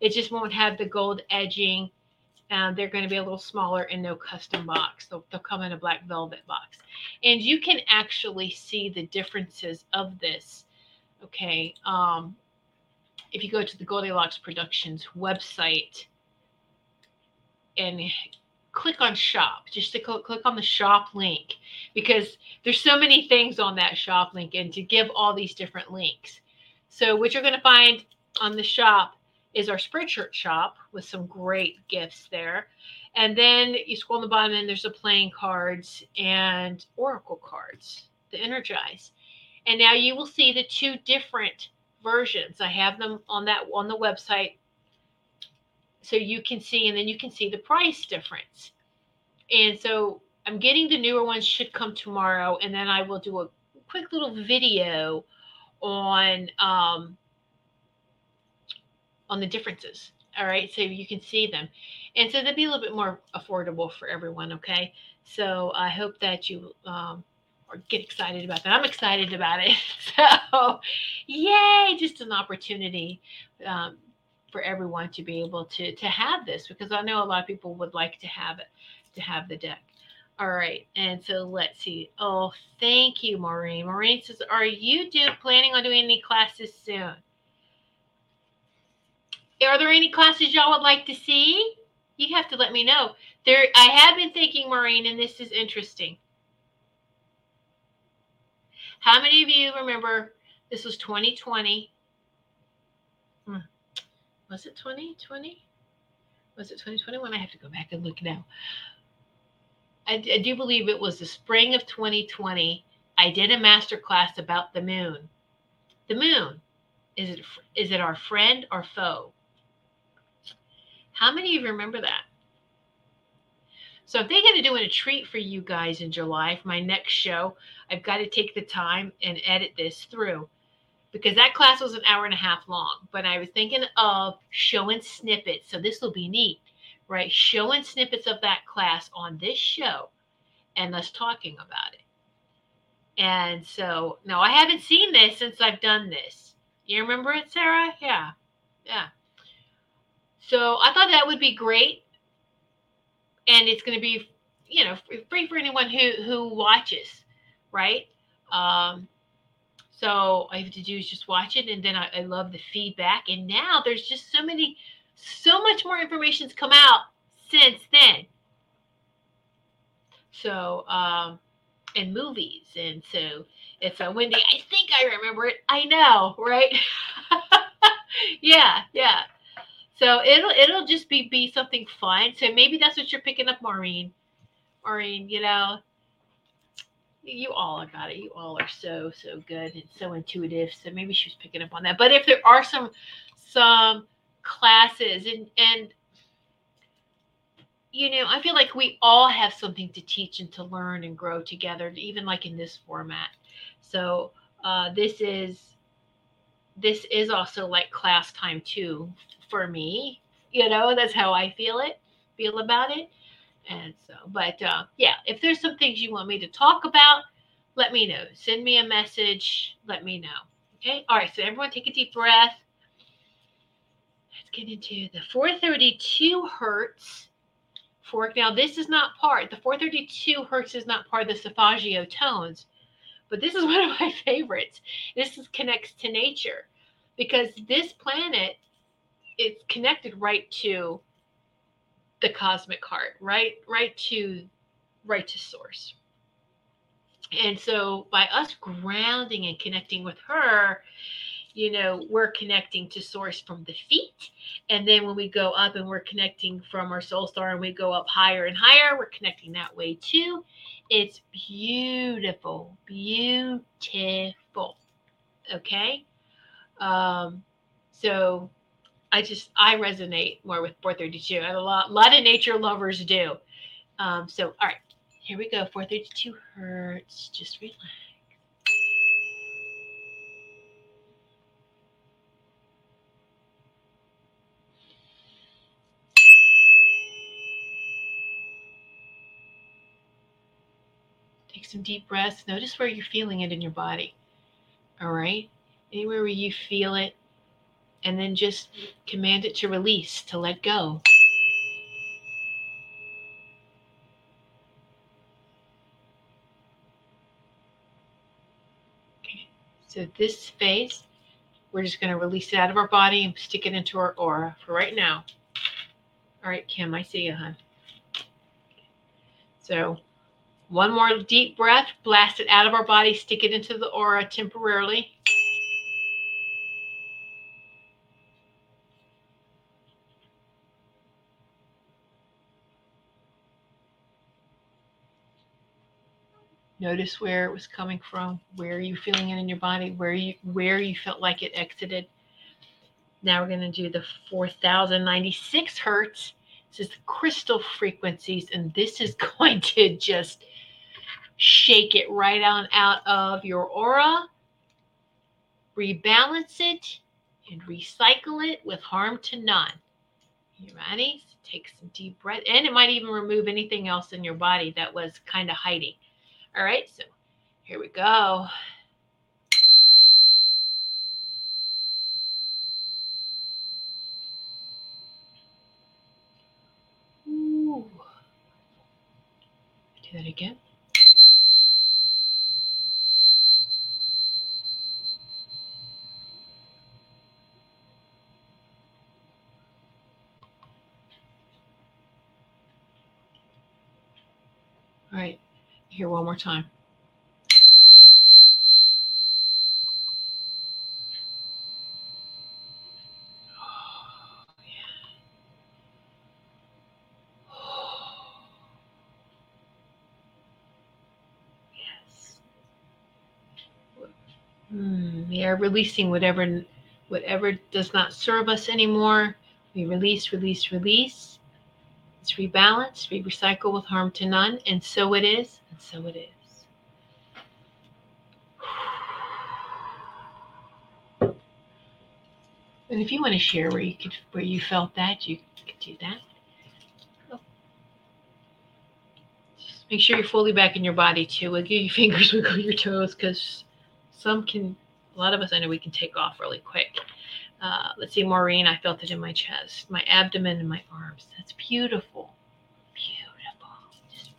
it just won't have the gold edging um, they're going to be a little smaller and no custom box. They'll, they'll come in a black velvet box. And you can actually see the differences of this. Okay. Um, if you go to the Goldylocks Productions website and click on shop, just to click, click on the shop link because there's so many things on that shop link and to give all these different links. So what you're going to find on the shop is our Spreadshirt shop with some great gifts there. And then you scroll on the bottom and there's the playing cards and oracle cards, the Energize. And now you will see the two different versions. I have them on that on the website so you can see and then you can see the price difference. And so I'm getting the newer ones should come tomorrow and then I will do a quick little video on um, on the differences. All right, so you can see them. And so they'll be a little bit more affordable for everyone. Okay, so I hope that you um, or get excited about that. I'm excited about it. <laughs> So, yay! Just an opportunity um, for everyone to be able to to have this because I know a lot of people would like to have it to have the deck. All right, and so let's see. Oh, thank you, Maureen. Maureen says, "Are you do planning on doing any classes soon?" Are there any classes y'all would like to see? You have to let me know. There, I have been thinking, Maureen, and this is interesting. How many of you remember this was 2020? Hmm. Was it 2020? Was it 2021? I have to go back and look now. I, I do believe it was the spring of 2020. I did a master class about the moon. The moon is it is it our friend or foe? How many of you remember that? So if they're going to do a treat for you guys in July for my next show, I've got to take the time and edit this through because that class was an hour and a half long. But I was thinking of showing snippets. So this will be neat, right? Showing snippets of that class on this show and us talking about it. And so, no, I haven't seen this since I've done this. You remember it, Sarah? Yeah. Yeah. So I thought that would be great. And it's going to be, you know, free for anyone who, who watches, right? Um, so all I have to do is just watch it. And then I, I love the feedback. And now there's just so many, so much more information's come out since then. So, um, and movies. And so it's a Wendy. I think I remember it. I know, right? <laughs> yeah, yeah. So it'll it'll just be be something fun. So maybe that's what you're picking up, Maureen. Maureen, you know, you all got it. You all are so so good and so intuitive. So maybe she was picking up on that. But if there are some some classes and and you know, I feel like we all have something to teach and to learn and grow together, even like in this format. So uh, this is this is also like class time too for me. You know, that's how I feel it, feel about it. And so, but uh, yeah, if there's some things you want me to talk about, let me know. Send me a message. Let me know. Okay. All right. So everyone take a deep breath. Let's get into the 432 hertz fork. Now, this is not part, the 432 hertz is not part of the Solfeggio tones, but this is <laughs> one of my favorites. This is, connects to nature because this planet is connected right to the cosmic heart, right, right to, right to source. And so by us grounding and connecting with her, you know, we're connecting to source from the feet. And then when we go up and we're connecting from our soul star and we go up higher and higher, we're connecting that way too. It's beautiful, beautiful. Okay. Um, so I just, I resonate more with 432. a lot, a lot of nature lovers do. Um, so, all right, here we go. 432 hertz. Just relax. Take some deep breaths. Notice where you're feeling it in your body. All right. Anywhere where you feel it. And then just command it to release, to let go. Okay. So this space, we're just going to release it out of our body and stick it into our aura for right now. All right, Kim, I see you, hon. So one more deep breath, blast it out of our body, stick it into the aura temporarily. Notice where it was coming from, where are you feeling it in your body, where you where you felt like it exited. Now we're going to do the 4096 hertz. This is crystal frequencies, and this is <laughs> going to just shake it right on out of your aura, rebalance it, and recycle it with harm to none. You ready? So take some deep breath, and it might even remove anything else in your body that was kind of hiding. All right, so here we go. Ooh. Do that again. All right, here one more time. Hmm, we are releasing whatever whatever does not serve us anymore. We release, release, release. It's rebalance, we recycle with harm to none, and so it is, and so it is. And if you want to share where you could where you felt that, you could do that. Just make sure you're fully back in your body too. Wiggle your <laughs> fingers, wiggle your toes, because some can a lot of us I know we can take off really quick. Uh, let's see, Maureen, I felt it in my chest, my abdomen, and my arms. That's beautiful. Beautiful. Just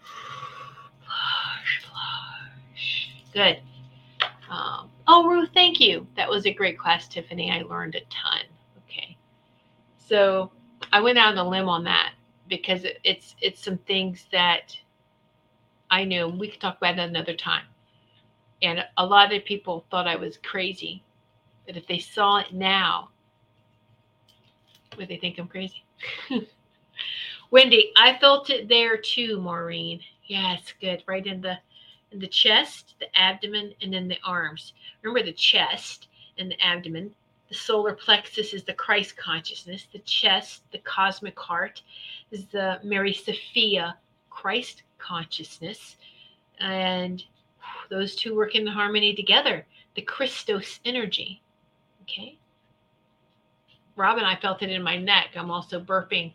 flush, flush. Good. Um, oh, Ruth, thank you. That was a great class, Tiffany. I learned a ton. Okay. So I went out on a limb on that because it, it's it's some things that I knew. We could talk about it another time. And a lot of people thought I was crazy but if they saw it now, would they think I'm crazy? <laughs> Wendy, I felt it there too, Maureen. Yes, good. Right in the in the chest, the abdomen, and then the arms. Remember the chest and the abdomen. The solar plexus is the Christ consciousness. The chest, the cosmic heart, is the Mary Sophia Christ consciousness. And those two work in harmony together. The Christos energy. Okay. Robin, I felt it in my neck. I'm also burping.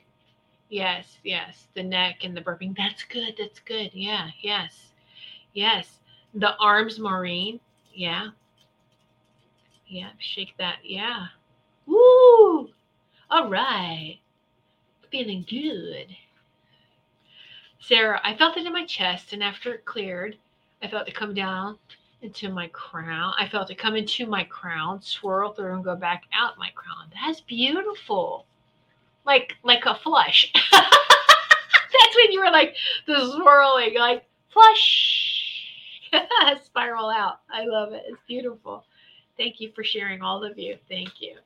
Yes, yes, the neck and the burping. That's good. That's good. Yeah, yes, yes. The arms, Maureen. Yeah. Yeah, shake that. Yeah. Woo! All right. Feeling good. Sarah, I felt it in my chest, and after it cleared, I felt it come down into my crown. I felt it come into my crown, swirl through, and go back out my crown. That's beautiful. Like like a flush. <laughs> That's when you were like the swirling, like flush, <laughs> spiral out. I love it. It's beautiful. Thank you for sharing, all of you. Thank you.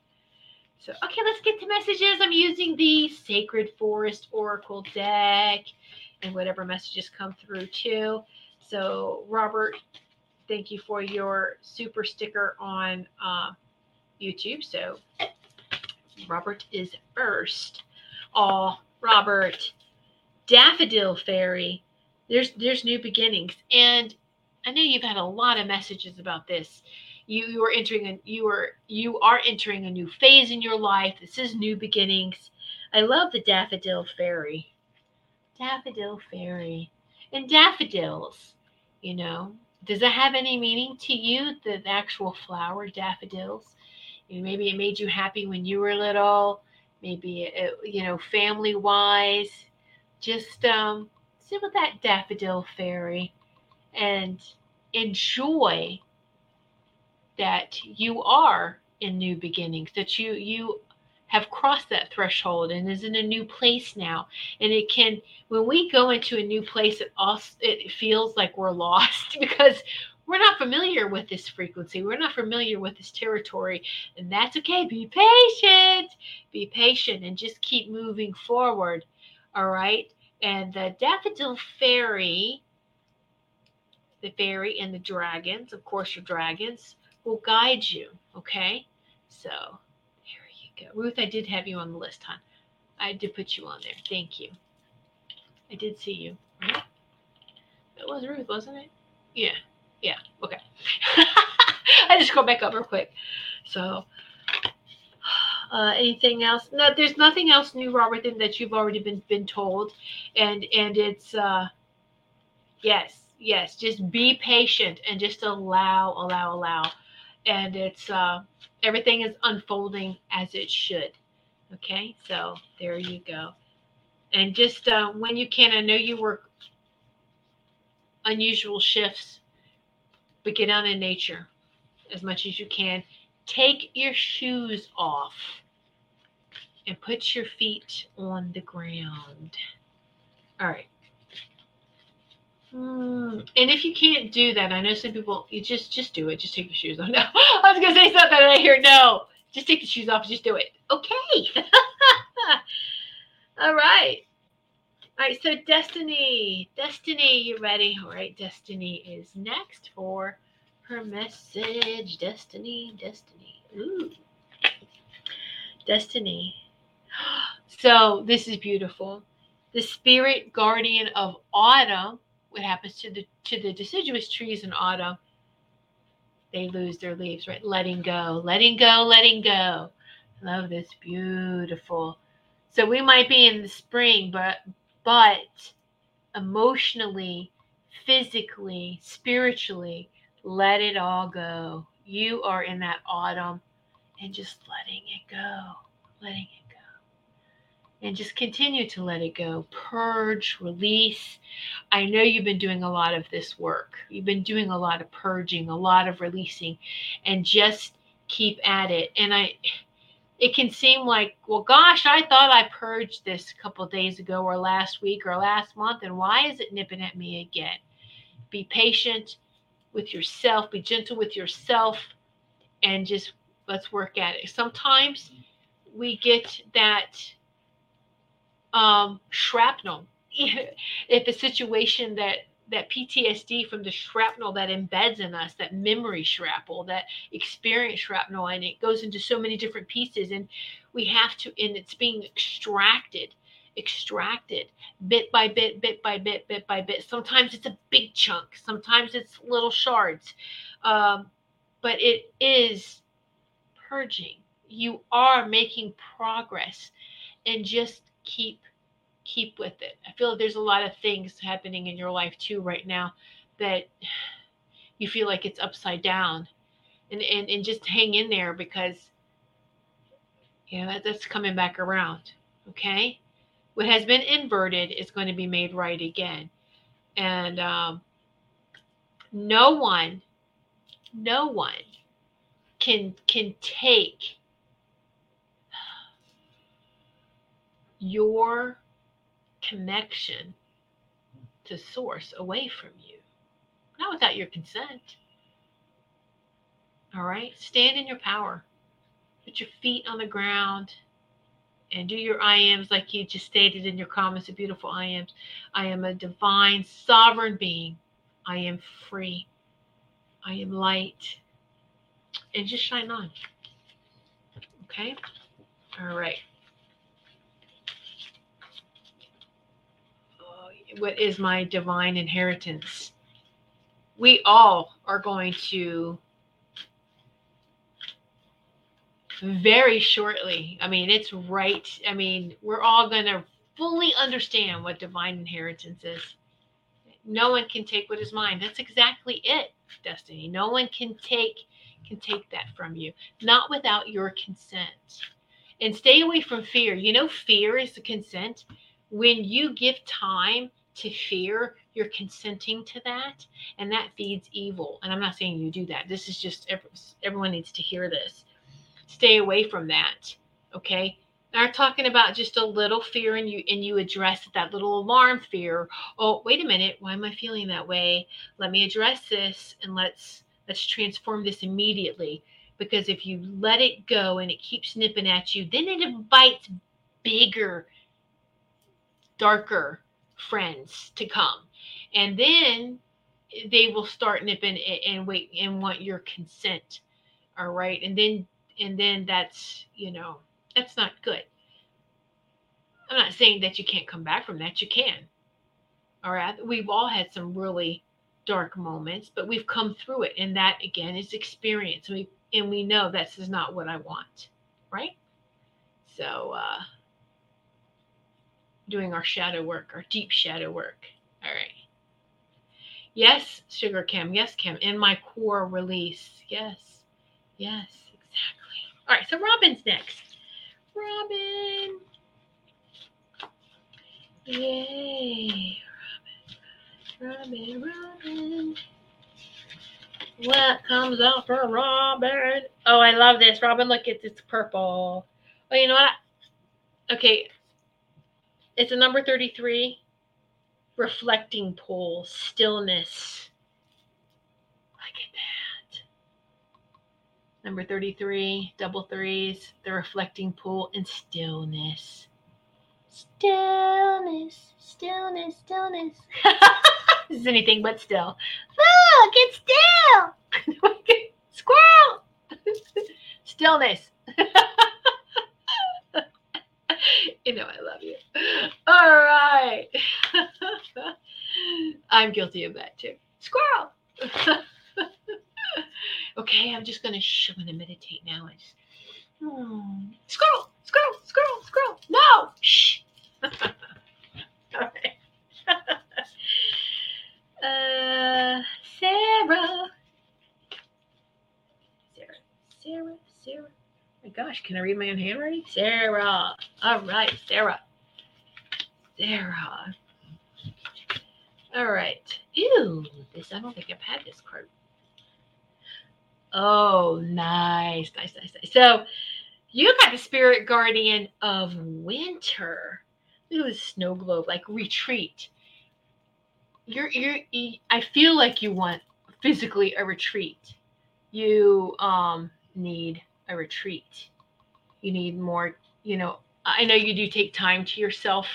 So, okay, let's get to messages. I'm using the Sacred Forest Oracle deck and whatever messages come through too. So, Robert, thank you for your super sticker on uh, YouTube. So, Robert is first. Oh, Robert, Daffodil Fairy. There's there's new beginnings, and I know you've had a lot of messages about this. You you are entering a you are you are entering a new phase in your life. This is new beginnings. I love the Daffodil Fairy. Daffodil Fairy, and daffodils. You know, does it have any meaning to you? The, actual flower daffodils. Maybe it made you happy when you were little. Maybe it, you know, family wise just um, sit with that daffodil fairy and enjoy that you are in new beginnings that you you have crossed that threshold and is in a new place now. And it can when we go into a new place it also it feels like we're <laughs> lost <laughs> because we're not familiar with this frequency. We're not familiar with this territory. And that's okay. Be patient. Be patient and just keep moving forward. All right? And the daffodil fairy, the fairy and the dragons, of course, your dragons will guide you. Okay. So go. Ruth, I did have you on the list, hon. I did put you on there. Thank you. I did see you. Right? That was Ruth, wasn't it? Yeah. Yeah. Okay. <laughs> I just go back up real quick. So uh, anything else? No, there's nothing else new, Robert, than that you've already been been told, and and it's uh, yes, yes. Just be patient and just allow, allow, allow, and it's uh, everything is unfolding as it should. Okay, so there you go, and just uh, when you can, I know you work unusual shifts, but get out in nature as much as you can take your shoes off and put your feet on the ground. All right. Hmm. And if you can't do that, I know some people you just just do it. Just take your shoes off. <laughs> No, I was gonna say something and I hear no. Just take the shoes off. Just do it. Okay. <laughs> All right. All right. So Destiny, Destiny, you ready? All right. Destiny is next for her message. Destiny, Destiny. Ooh. Destiny. <gasps> So this is beautiful. The spirit guardian of autumn, what happens to the to the deciduous trees in autumn? They lose their leaves, right? Letting go, letting go, letting go. Love this beautiful. So we might be in the spring, but but emotionally, physically, spiritually, let it all go. You are in that autumn and just letting it go, letting it. And just continue to let it go. Purge, release. I know you've been doing a lot of this work. You've been doing a lot of purging, a lot of releasing, and just keep at it. And I, it can seem like, well, gosh, I thought I purged this a couple days ago or last week or last month, and why is it nipping at me again? Be patient with yourself, be gentle with yourself, and just let's work at it. Sometimes we get that um, shrapnel. <laughs> if a situation that that PTSD from the shrapnel that embeds in us, that memory shrapnel, that experience shrapnel, and it goes into so many different pieces, and we have to, and it's being extracted extracted bit by bit, bit by bit, bit by bit. Sometimes it's a big chunk, sometimes it's little shards, um, but it is purging. You are making progress, and just keep keep with it. I feel there's a lot of things happening in your life too right now that <sighs> you feel like it's upside down. And and, and just hang in there because you know that, that's coming back around okay? What has been inverted is going to be made right again. And um, no one no one can can take your connection to source away from you not without your consent all right stand in your power put your feet on the ground and do your I ams like you just stated in your comments, a beautiful I ams. I am a divine, sovereign being. I am free. I am light. And just shine on. Okay? All right. Oh, what is my divine inheritance? We all are going to very shortly. I mean, it's right. I mean, we're all going to fully understand what divine inheritance is. No one can take what is mine. That's exactly it, Destiny. No one can take can take that from you, not without your consent. And stay away from fear. You know, fear is the consent. When you give time to fear, you're consenting to that, and that feeds evil. And I'm not saying you do that. This is just everyone needs to hear this stay away from that. Okay. Are talking about just a little fear and you and you address that little alarm fear. Oh, wait a minute, why am I feeling that way? Let me address this and let's let's transform this immediately. Because if you let it go and it keeps nipping at you, then it invites bigger, darker friends to come. And then they will start nipping and wait and want your consent. All right. And then and then that's you know that's not good i'm not saying that you can't come back from that you can all right we've all had some really dark moments but we've come through it and that again is experience and we and we know this is not what i want right so uh doing our shadow work our deep shadow work all right yes sugar cam yes cam in my core release yes yes exactly. all right, so Robin's next. Robin. Yay. Robin, Robin, Robin. What comes out for Robin? Oh, I love this. Robin, look, it's, it's purple. Oh, you know what? Okay. It's a number 33. Reflecting pool, stillness. Look at that. Number 33, double threes, the reflecting pool, and stillness. Stillness, stillness, stillness. <laughs> this is anything but still. Look, it's still. <laughs> Squirrel. <laughs> stillness. <laughs> you know I love you. All right. <laughs> I'm guilty of that too. Squirrel <laughs> okay, I'm just gonna I'm gonna meditate now. I just hmm. squirrel, squirrel, squirrel, squirrel. No, shh. All right. uh, Sarah, Sarah, Sarah, Sarah. my gosh, can I read my own handwriting? Sarah. All right, Sarah. Sarah. All right. Ew, this I don't think I've had this card Oh, nice, nice, nice, nice. So you got the spirit guardian of winter. Look at the snow globe, like retreat. You're, you're, I feel like you want physically a retreat. You um need a retreat. You need more, you know, I know you do take time to yourself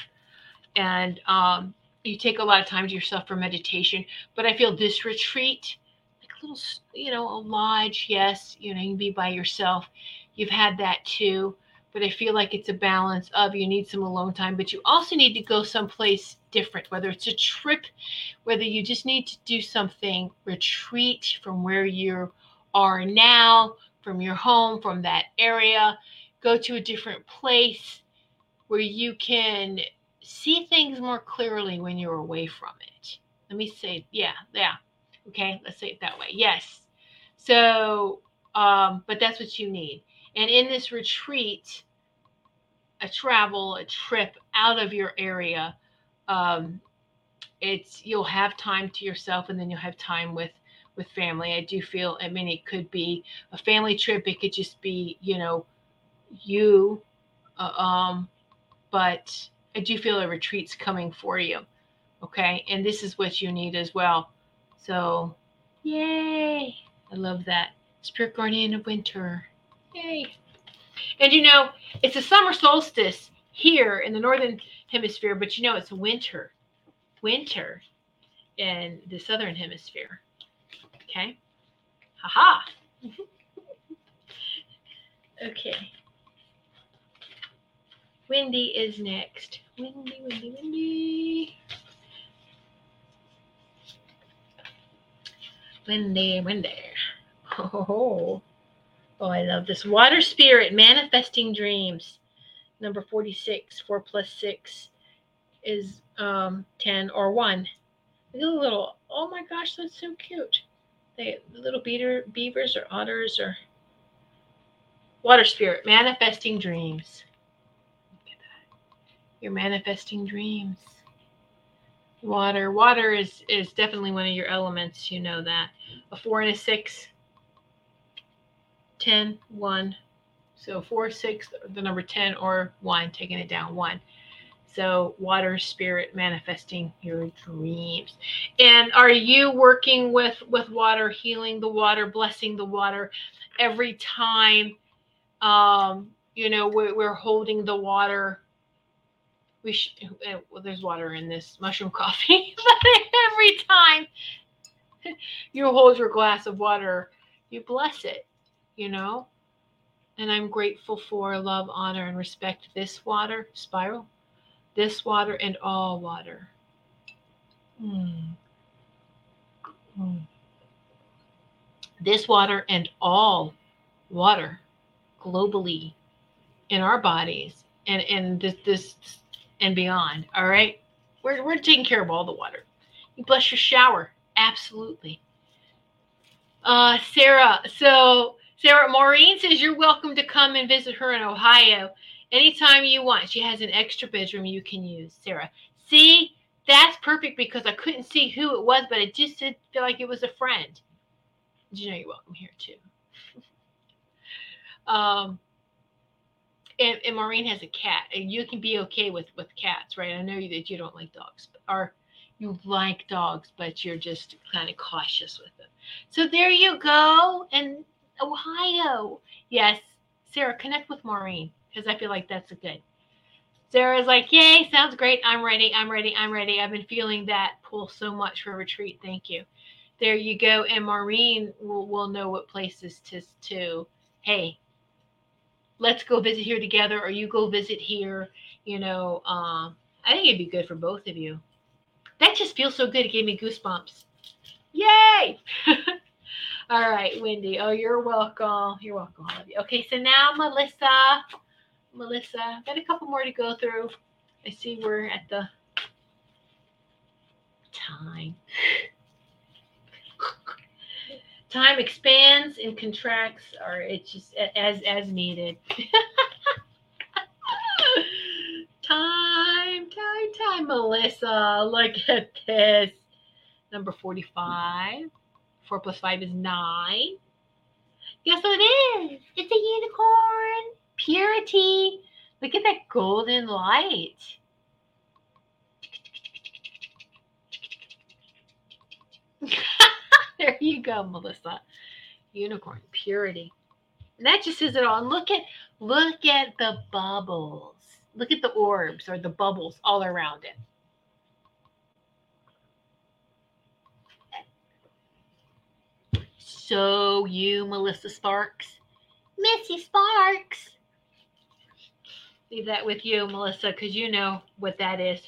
and um you take a lot of time to yourself for meditation, but I feel this retreat like a little, you know, a lodge. Yes, you know, you can be by yourself. You've had that too, but I feel like it's a balance of you need some alone time, but you also need to go someplace different, whether it's a trip, whether you just need to do something, retreat from where you are now, from your home, from that area, go to a different place where you can see things more clearly when you're away from it. Let me say, yeah, yeah Okay, let's say it that way. Yes. So, um, but that's what you need. And in this retreat, a travel, a trip out of your area, um, it's you'll have time to yourself, and then you'll have time with with family. I do feel. I mean, it could be a family trip. It could just be, you know, you. Uh, um, but I do feel a retreat's coming for you. Okay, and this is what you need as well. So, yay! I love that. Spirit guardian of winter. Yay! And you know, it's a summer solstice here in the northern hemisphere, but you know, it's winter. Winter in the southern hemisphere. Okay. Haha. <laughs> okay. Wendy is next. Wendy, Wendy, Wendy. Wendy, Wendy. Oh, oh, I love this. Water spirit, manifesting dreams. Number 46, 4 plus 6 is um, 10 or 1. Look at the little, oh my gosh, that's so cute. They little beater, beavers or otters or water spirit, manifesting dreams. You're manifesting dreams. Water. Water is is definitely one of your elements. You know that. A four and a six. 10, 1. So 4, 6, the number 10 or 1, taking it down 1. So water spirit manifesting your dreams. And are you working with with water, healing the water, blessing the water every time um you know we're, we're holding the water we should eh, well, there's water in this mushroom <laughs> coffee but every time <laughs> you hold your glass of water you bless it you know and i'm grateful for love honor and respect this water spiral this water and all water mm. Mm. this water and all water globally in our bodies and and this this and beyond. All right. We're, we're taking care of all the water. You bless your shower. Absolutely. Uh, Sarah. So, Sarah Maureen says you're welcome to come and visit her in Ohio anytime you want. She has an extra bedroom you can use. Sarah. See, that's perfect because I couldn't see who it was, but it just did feel like it was a friend. You know, you're welcome here too. <laughs> um, and, and Maureen has a cat, and you can be okay with with cats, right? I know that you don't like dogs, or you like dogs, but you're just kind of cautious with them. So there you go, in Ohio. Yes, Sarah, connect with Maureen because I feel like that's a good. Sarah's like, yay, sounds great. I'm ready. I'm ready. I'm ready. I've been feeling that pull so much for retreat. Thank you. There you go. And Maureen will, will know what places to, to, hey, let's go visit here together or you go visit here you know um, i think it'd be good for both of you. That just feels so good. It gave me goosebumps. Yay! <laughs> All right wendy. Oh you're welcome. You're welcome all of you. okay so now melissa melissa got a couple more to go through. I see we're at the time time expands and contracts or it's just as as needed. <laughs> Time time time melissa. Look at this. Number 45 4 plus 5 is 9 guess what it is? It's a unicorn. Purity. Look at that golden light <laughs> there you go, Melissa. Unicorn purity. And that just says it all. And look at look at the bubbles. Look at the orbs or the bubbles all around it. So you, Melissa Sparks. Missy Sparks. Leave that with you, Melissa, because you know what that is.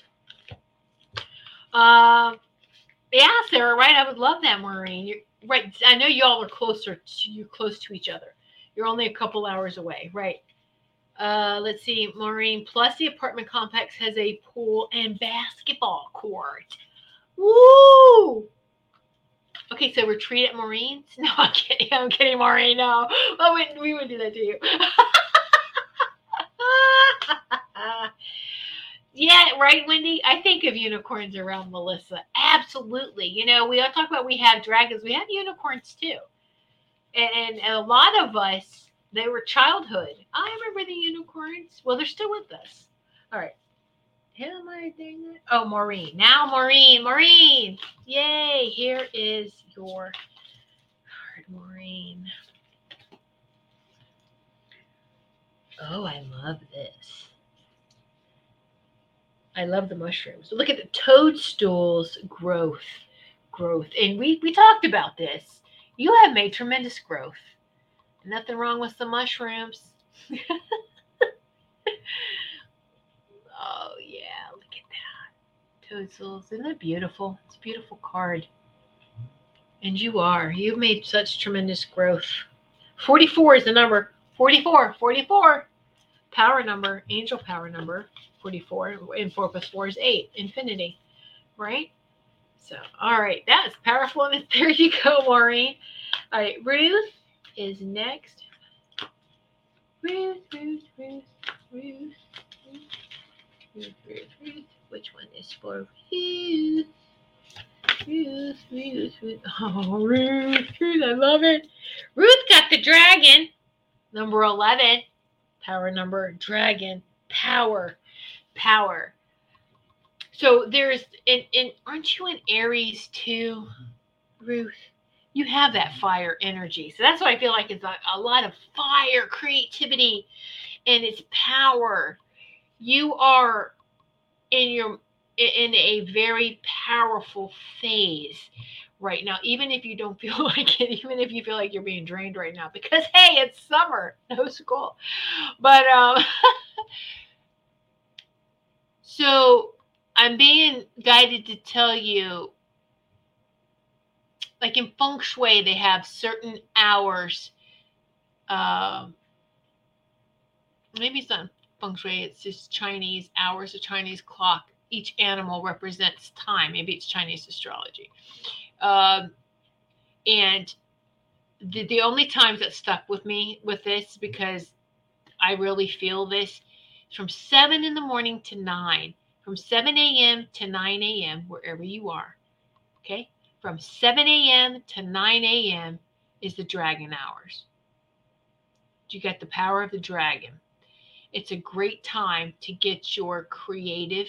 Um, yeah, Sarah, right? I would love that, Maureen. You're, right. I know y'all are closer to you're close to each other. You're only a couple hours away, right? Uh, let's see, Maureen. Plus, the apartment complex has a pool and basketball court. Woo! Okay, so retreat at Maureen's? <laughs> No, I'm kidding. I'm kidding, Maureen. No, I wouldn't, we wouldn't do that to you. <laughs> yeah, right, Wendy? I think of unicorns around Melissa. Absolutely. You know, we all talk about we have dragons, we have unicorns too. And, and a lot of us, they were childhood. I remember the unicorns. Well, they're still with us. All right. Am I doing? Oh, Maureen. Now, Maureen. Maureen. Yay. Here is your card, Maureen. Oh, I love this. I love the mushrooms. Look at the toadstools growth. Growth. And we, we talked about this. You have made tremendous growth. Nothing wrong with the mushrooms. <laughs> oh, yeah. Look at that. Toadstools. Isn't that beautiful? It's a beautiful card. And you are. You've made such tremendous growth. 44 is the number. 44. 44. Power number. Angel power number. 44. And 4 plus 4 is 8. Infinity. Right? So, all right. That's powerful. And <laughs> there you go, Maureen. All right. Ruth is next. Ruth, Ruth, Ruth, Ruth, Ruth, Ruth, Ruth. Which one is for Ruth? Ruth, Ruth, Ruth. Oh, Ruth, Ruth, I love it. Ruth got the dragon. Number 11. Power number, dragon. Power. Power. So there's, and, and aren't you in Aries too, Ruth? You have that fire energy. So that's what I feel like it's a, a lot of fire, creativity, and it's power. You are in your in a very powerful phase right now, even if you don't <laughs> feel like it, even if you feel like you're being drained right now, because hey, it's summer, <laughs> no school. But um, <laughs> so I'm being guided to tell you, like in feng shui, they have certain hours. Um, maybe it's not feng shui, it's just Chinese hours, a Chinese clock each animal represents time. Maybe it's Chinese astrology. Um, and the, the only times that stuck with me with this, because I really feel this, from 7 in the morning to 9, from 7 a.m. to 9 a.m., wherever you are. Okay? From 7 a.m. to 9 a.m. is the dragon hours. You get the power of the dragon. It's a great time to get your creative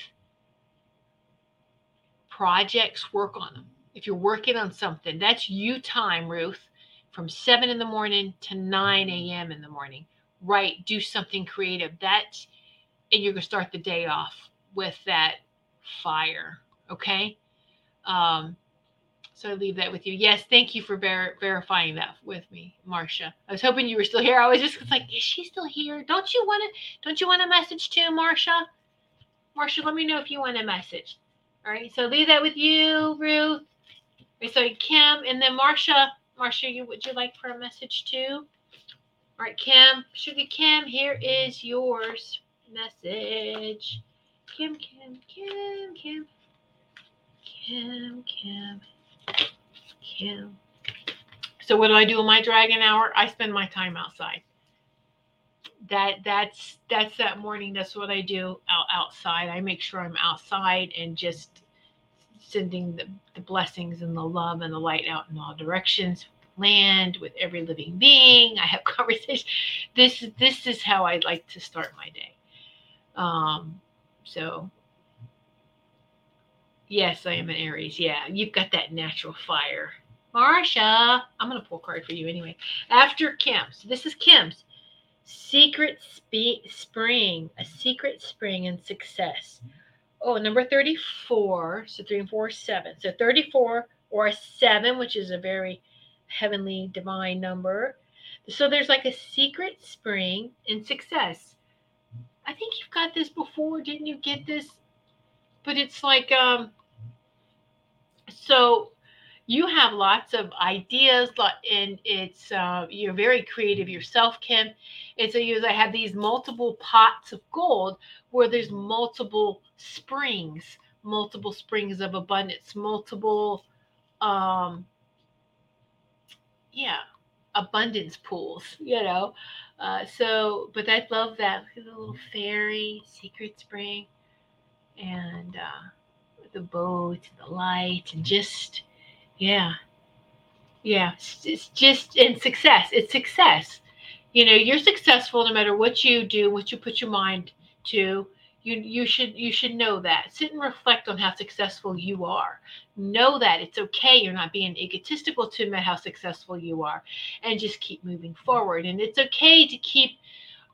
projects, work on them. If you're working on something, that's you time, Ruth, from 7 in the morning to 9 a.m. in the morning. Right, do something creative. That's, and you're going to start the day off with that fire. Okay. Um, so I leave that with you. Yes, thank you for ver- verifying that with me, Marcia. I was hoping you were still here. I was just like, is she still here? Don't you want to? Don't you want a message too, Marcia? Marcia, let me know if you want a message. All right, so leave that with you, Ruth. Okay, so Kim, and then Marcia. Marcia, you would you like for a message too? All right, Kim, Sugar Kim, here is yours message. Kim, Kim, Kim, Kim, Kim, Kim, Kim. So what do I do in my dragon hour? I spend my time outside that that's that's that morning that's what i do out outside i make sure i'm outside and just sending the, the blessings and the love and the light out in all directions land with every living being i have <laughs> conversations this this is how i like to start my day um so yes i am an aries yeah you've got that natural fire Marsha, I'm to pull a card for you anyway. After Kim's, this is Kim's. Secret spe- spring, a secret spring and success. Oh, number 34. So three and four, seven. So 34 or seven, which is a very heavenly divine number. So there's like a secret spring in success. I think you've got this before. Didn't you get this? But it's like, um, so you have lots of ideas and it's uh, you're very creative yourself kim and so you i have these multiple pots of gold where there's multiple springs multiple springs of abundance multiple um yeah, abundance pools, you know. Uh, so, but I love that the little fairy secret spring, and uh, the boat, the light, and just yeah, yeah, it's just in success. It's success. You know, you're successful no matter what you do, what you put your mind to you you should you should know that. Sit and reflect on how successful you are. Know that it's okay you're not being egotistical to admit how successful you are and just keep moving forward. And it's okay to keep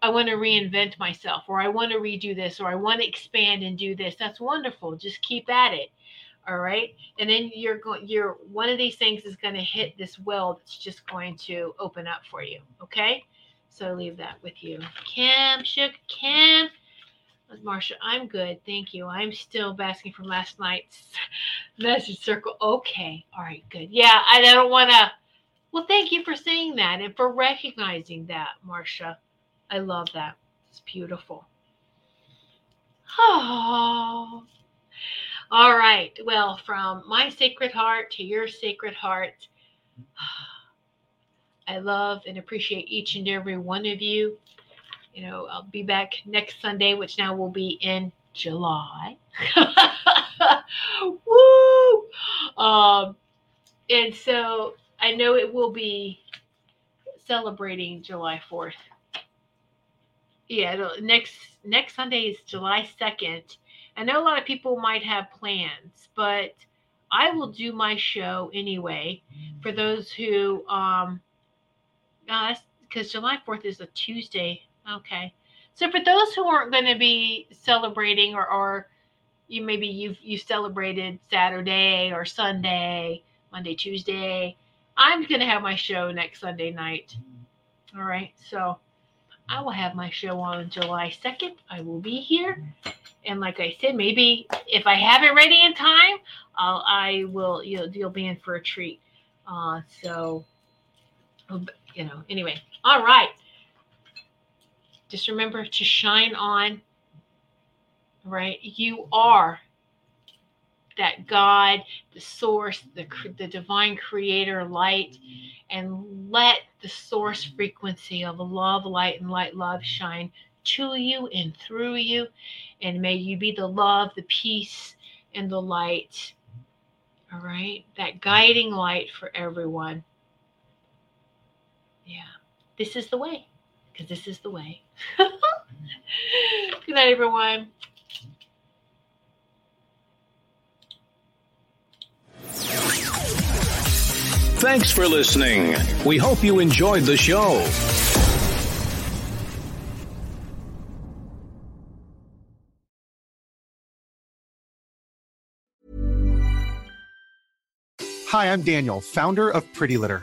i want to reinvent myself or i want to redo this or i want to expand and do this. That's wonderful. Just keep at it all right? And then you're going you're one of these things is going to hit this well that's just going to open up for you okay? So leave that with you. Kim shook Marsha, I'm good. Thank you. I'm still basking from last night's <laughs> message circle. Okay. All right. Good. Yeah. I don't want to. Well, thank you for saying that and for recognizing that, Marsha. I love that. It's beautiful. Oh. <sighs> All right. Well, from my sacred heart to your sacred heart, <sighs> I love and appreciate each and every one of you you know, I'll be back next Sunday, which now will be in July. <laughs> Woo! Um, and so I know it will be celebrating July 4th. Yeah, next next Sunday is July 2nd. I know a lot of people might have plans, but I will do my show anyway for those who um because July 4th is a Tuesday Okay. So for those who aren't going to be celebrating or, are you maybe you've you celebrated Saturday or Sunday, Monday, Tuesday, I'm going to have my show next Sunday night. All right. So I will have my show on July 2nd. I will be here. And like I said, maybe if I have it ready in time, I'll, I will, you'll, you'll be in for a treat. Uh, so, you know, anyway. All right. Just remember to shine on, right? You are that God, the source, the, the divine creator light, and let the source frequency of love, light, and light, love shine to you and through you. And may you be the love, the peace, and the light. All right? That guiding light for everyone. Yeah. This is the way because this is the way. <laughs> Good night, everyone. Thanks for listening. We hope you enjoyed the show. Hi, I'm Daniel, founder of Pretty Litter.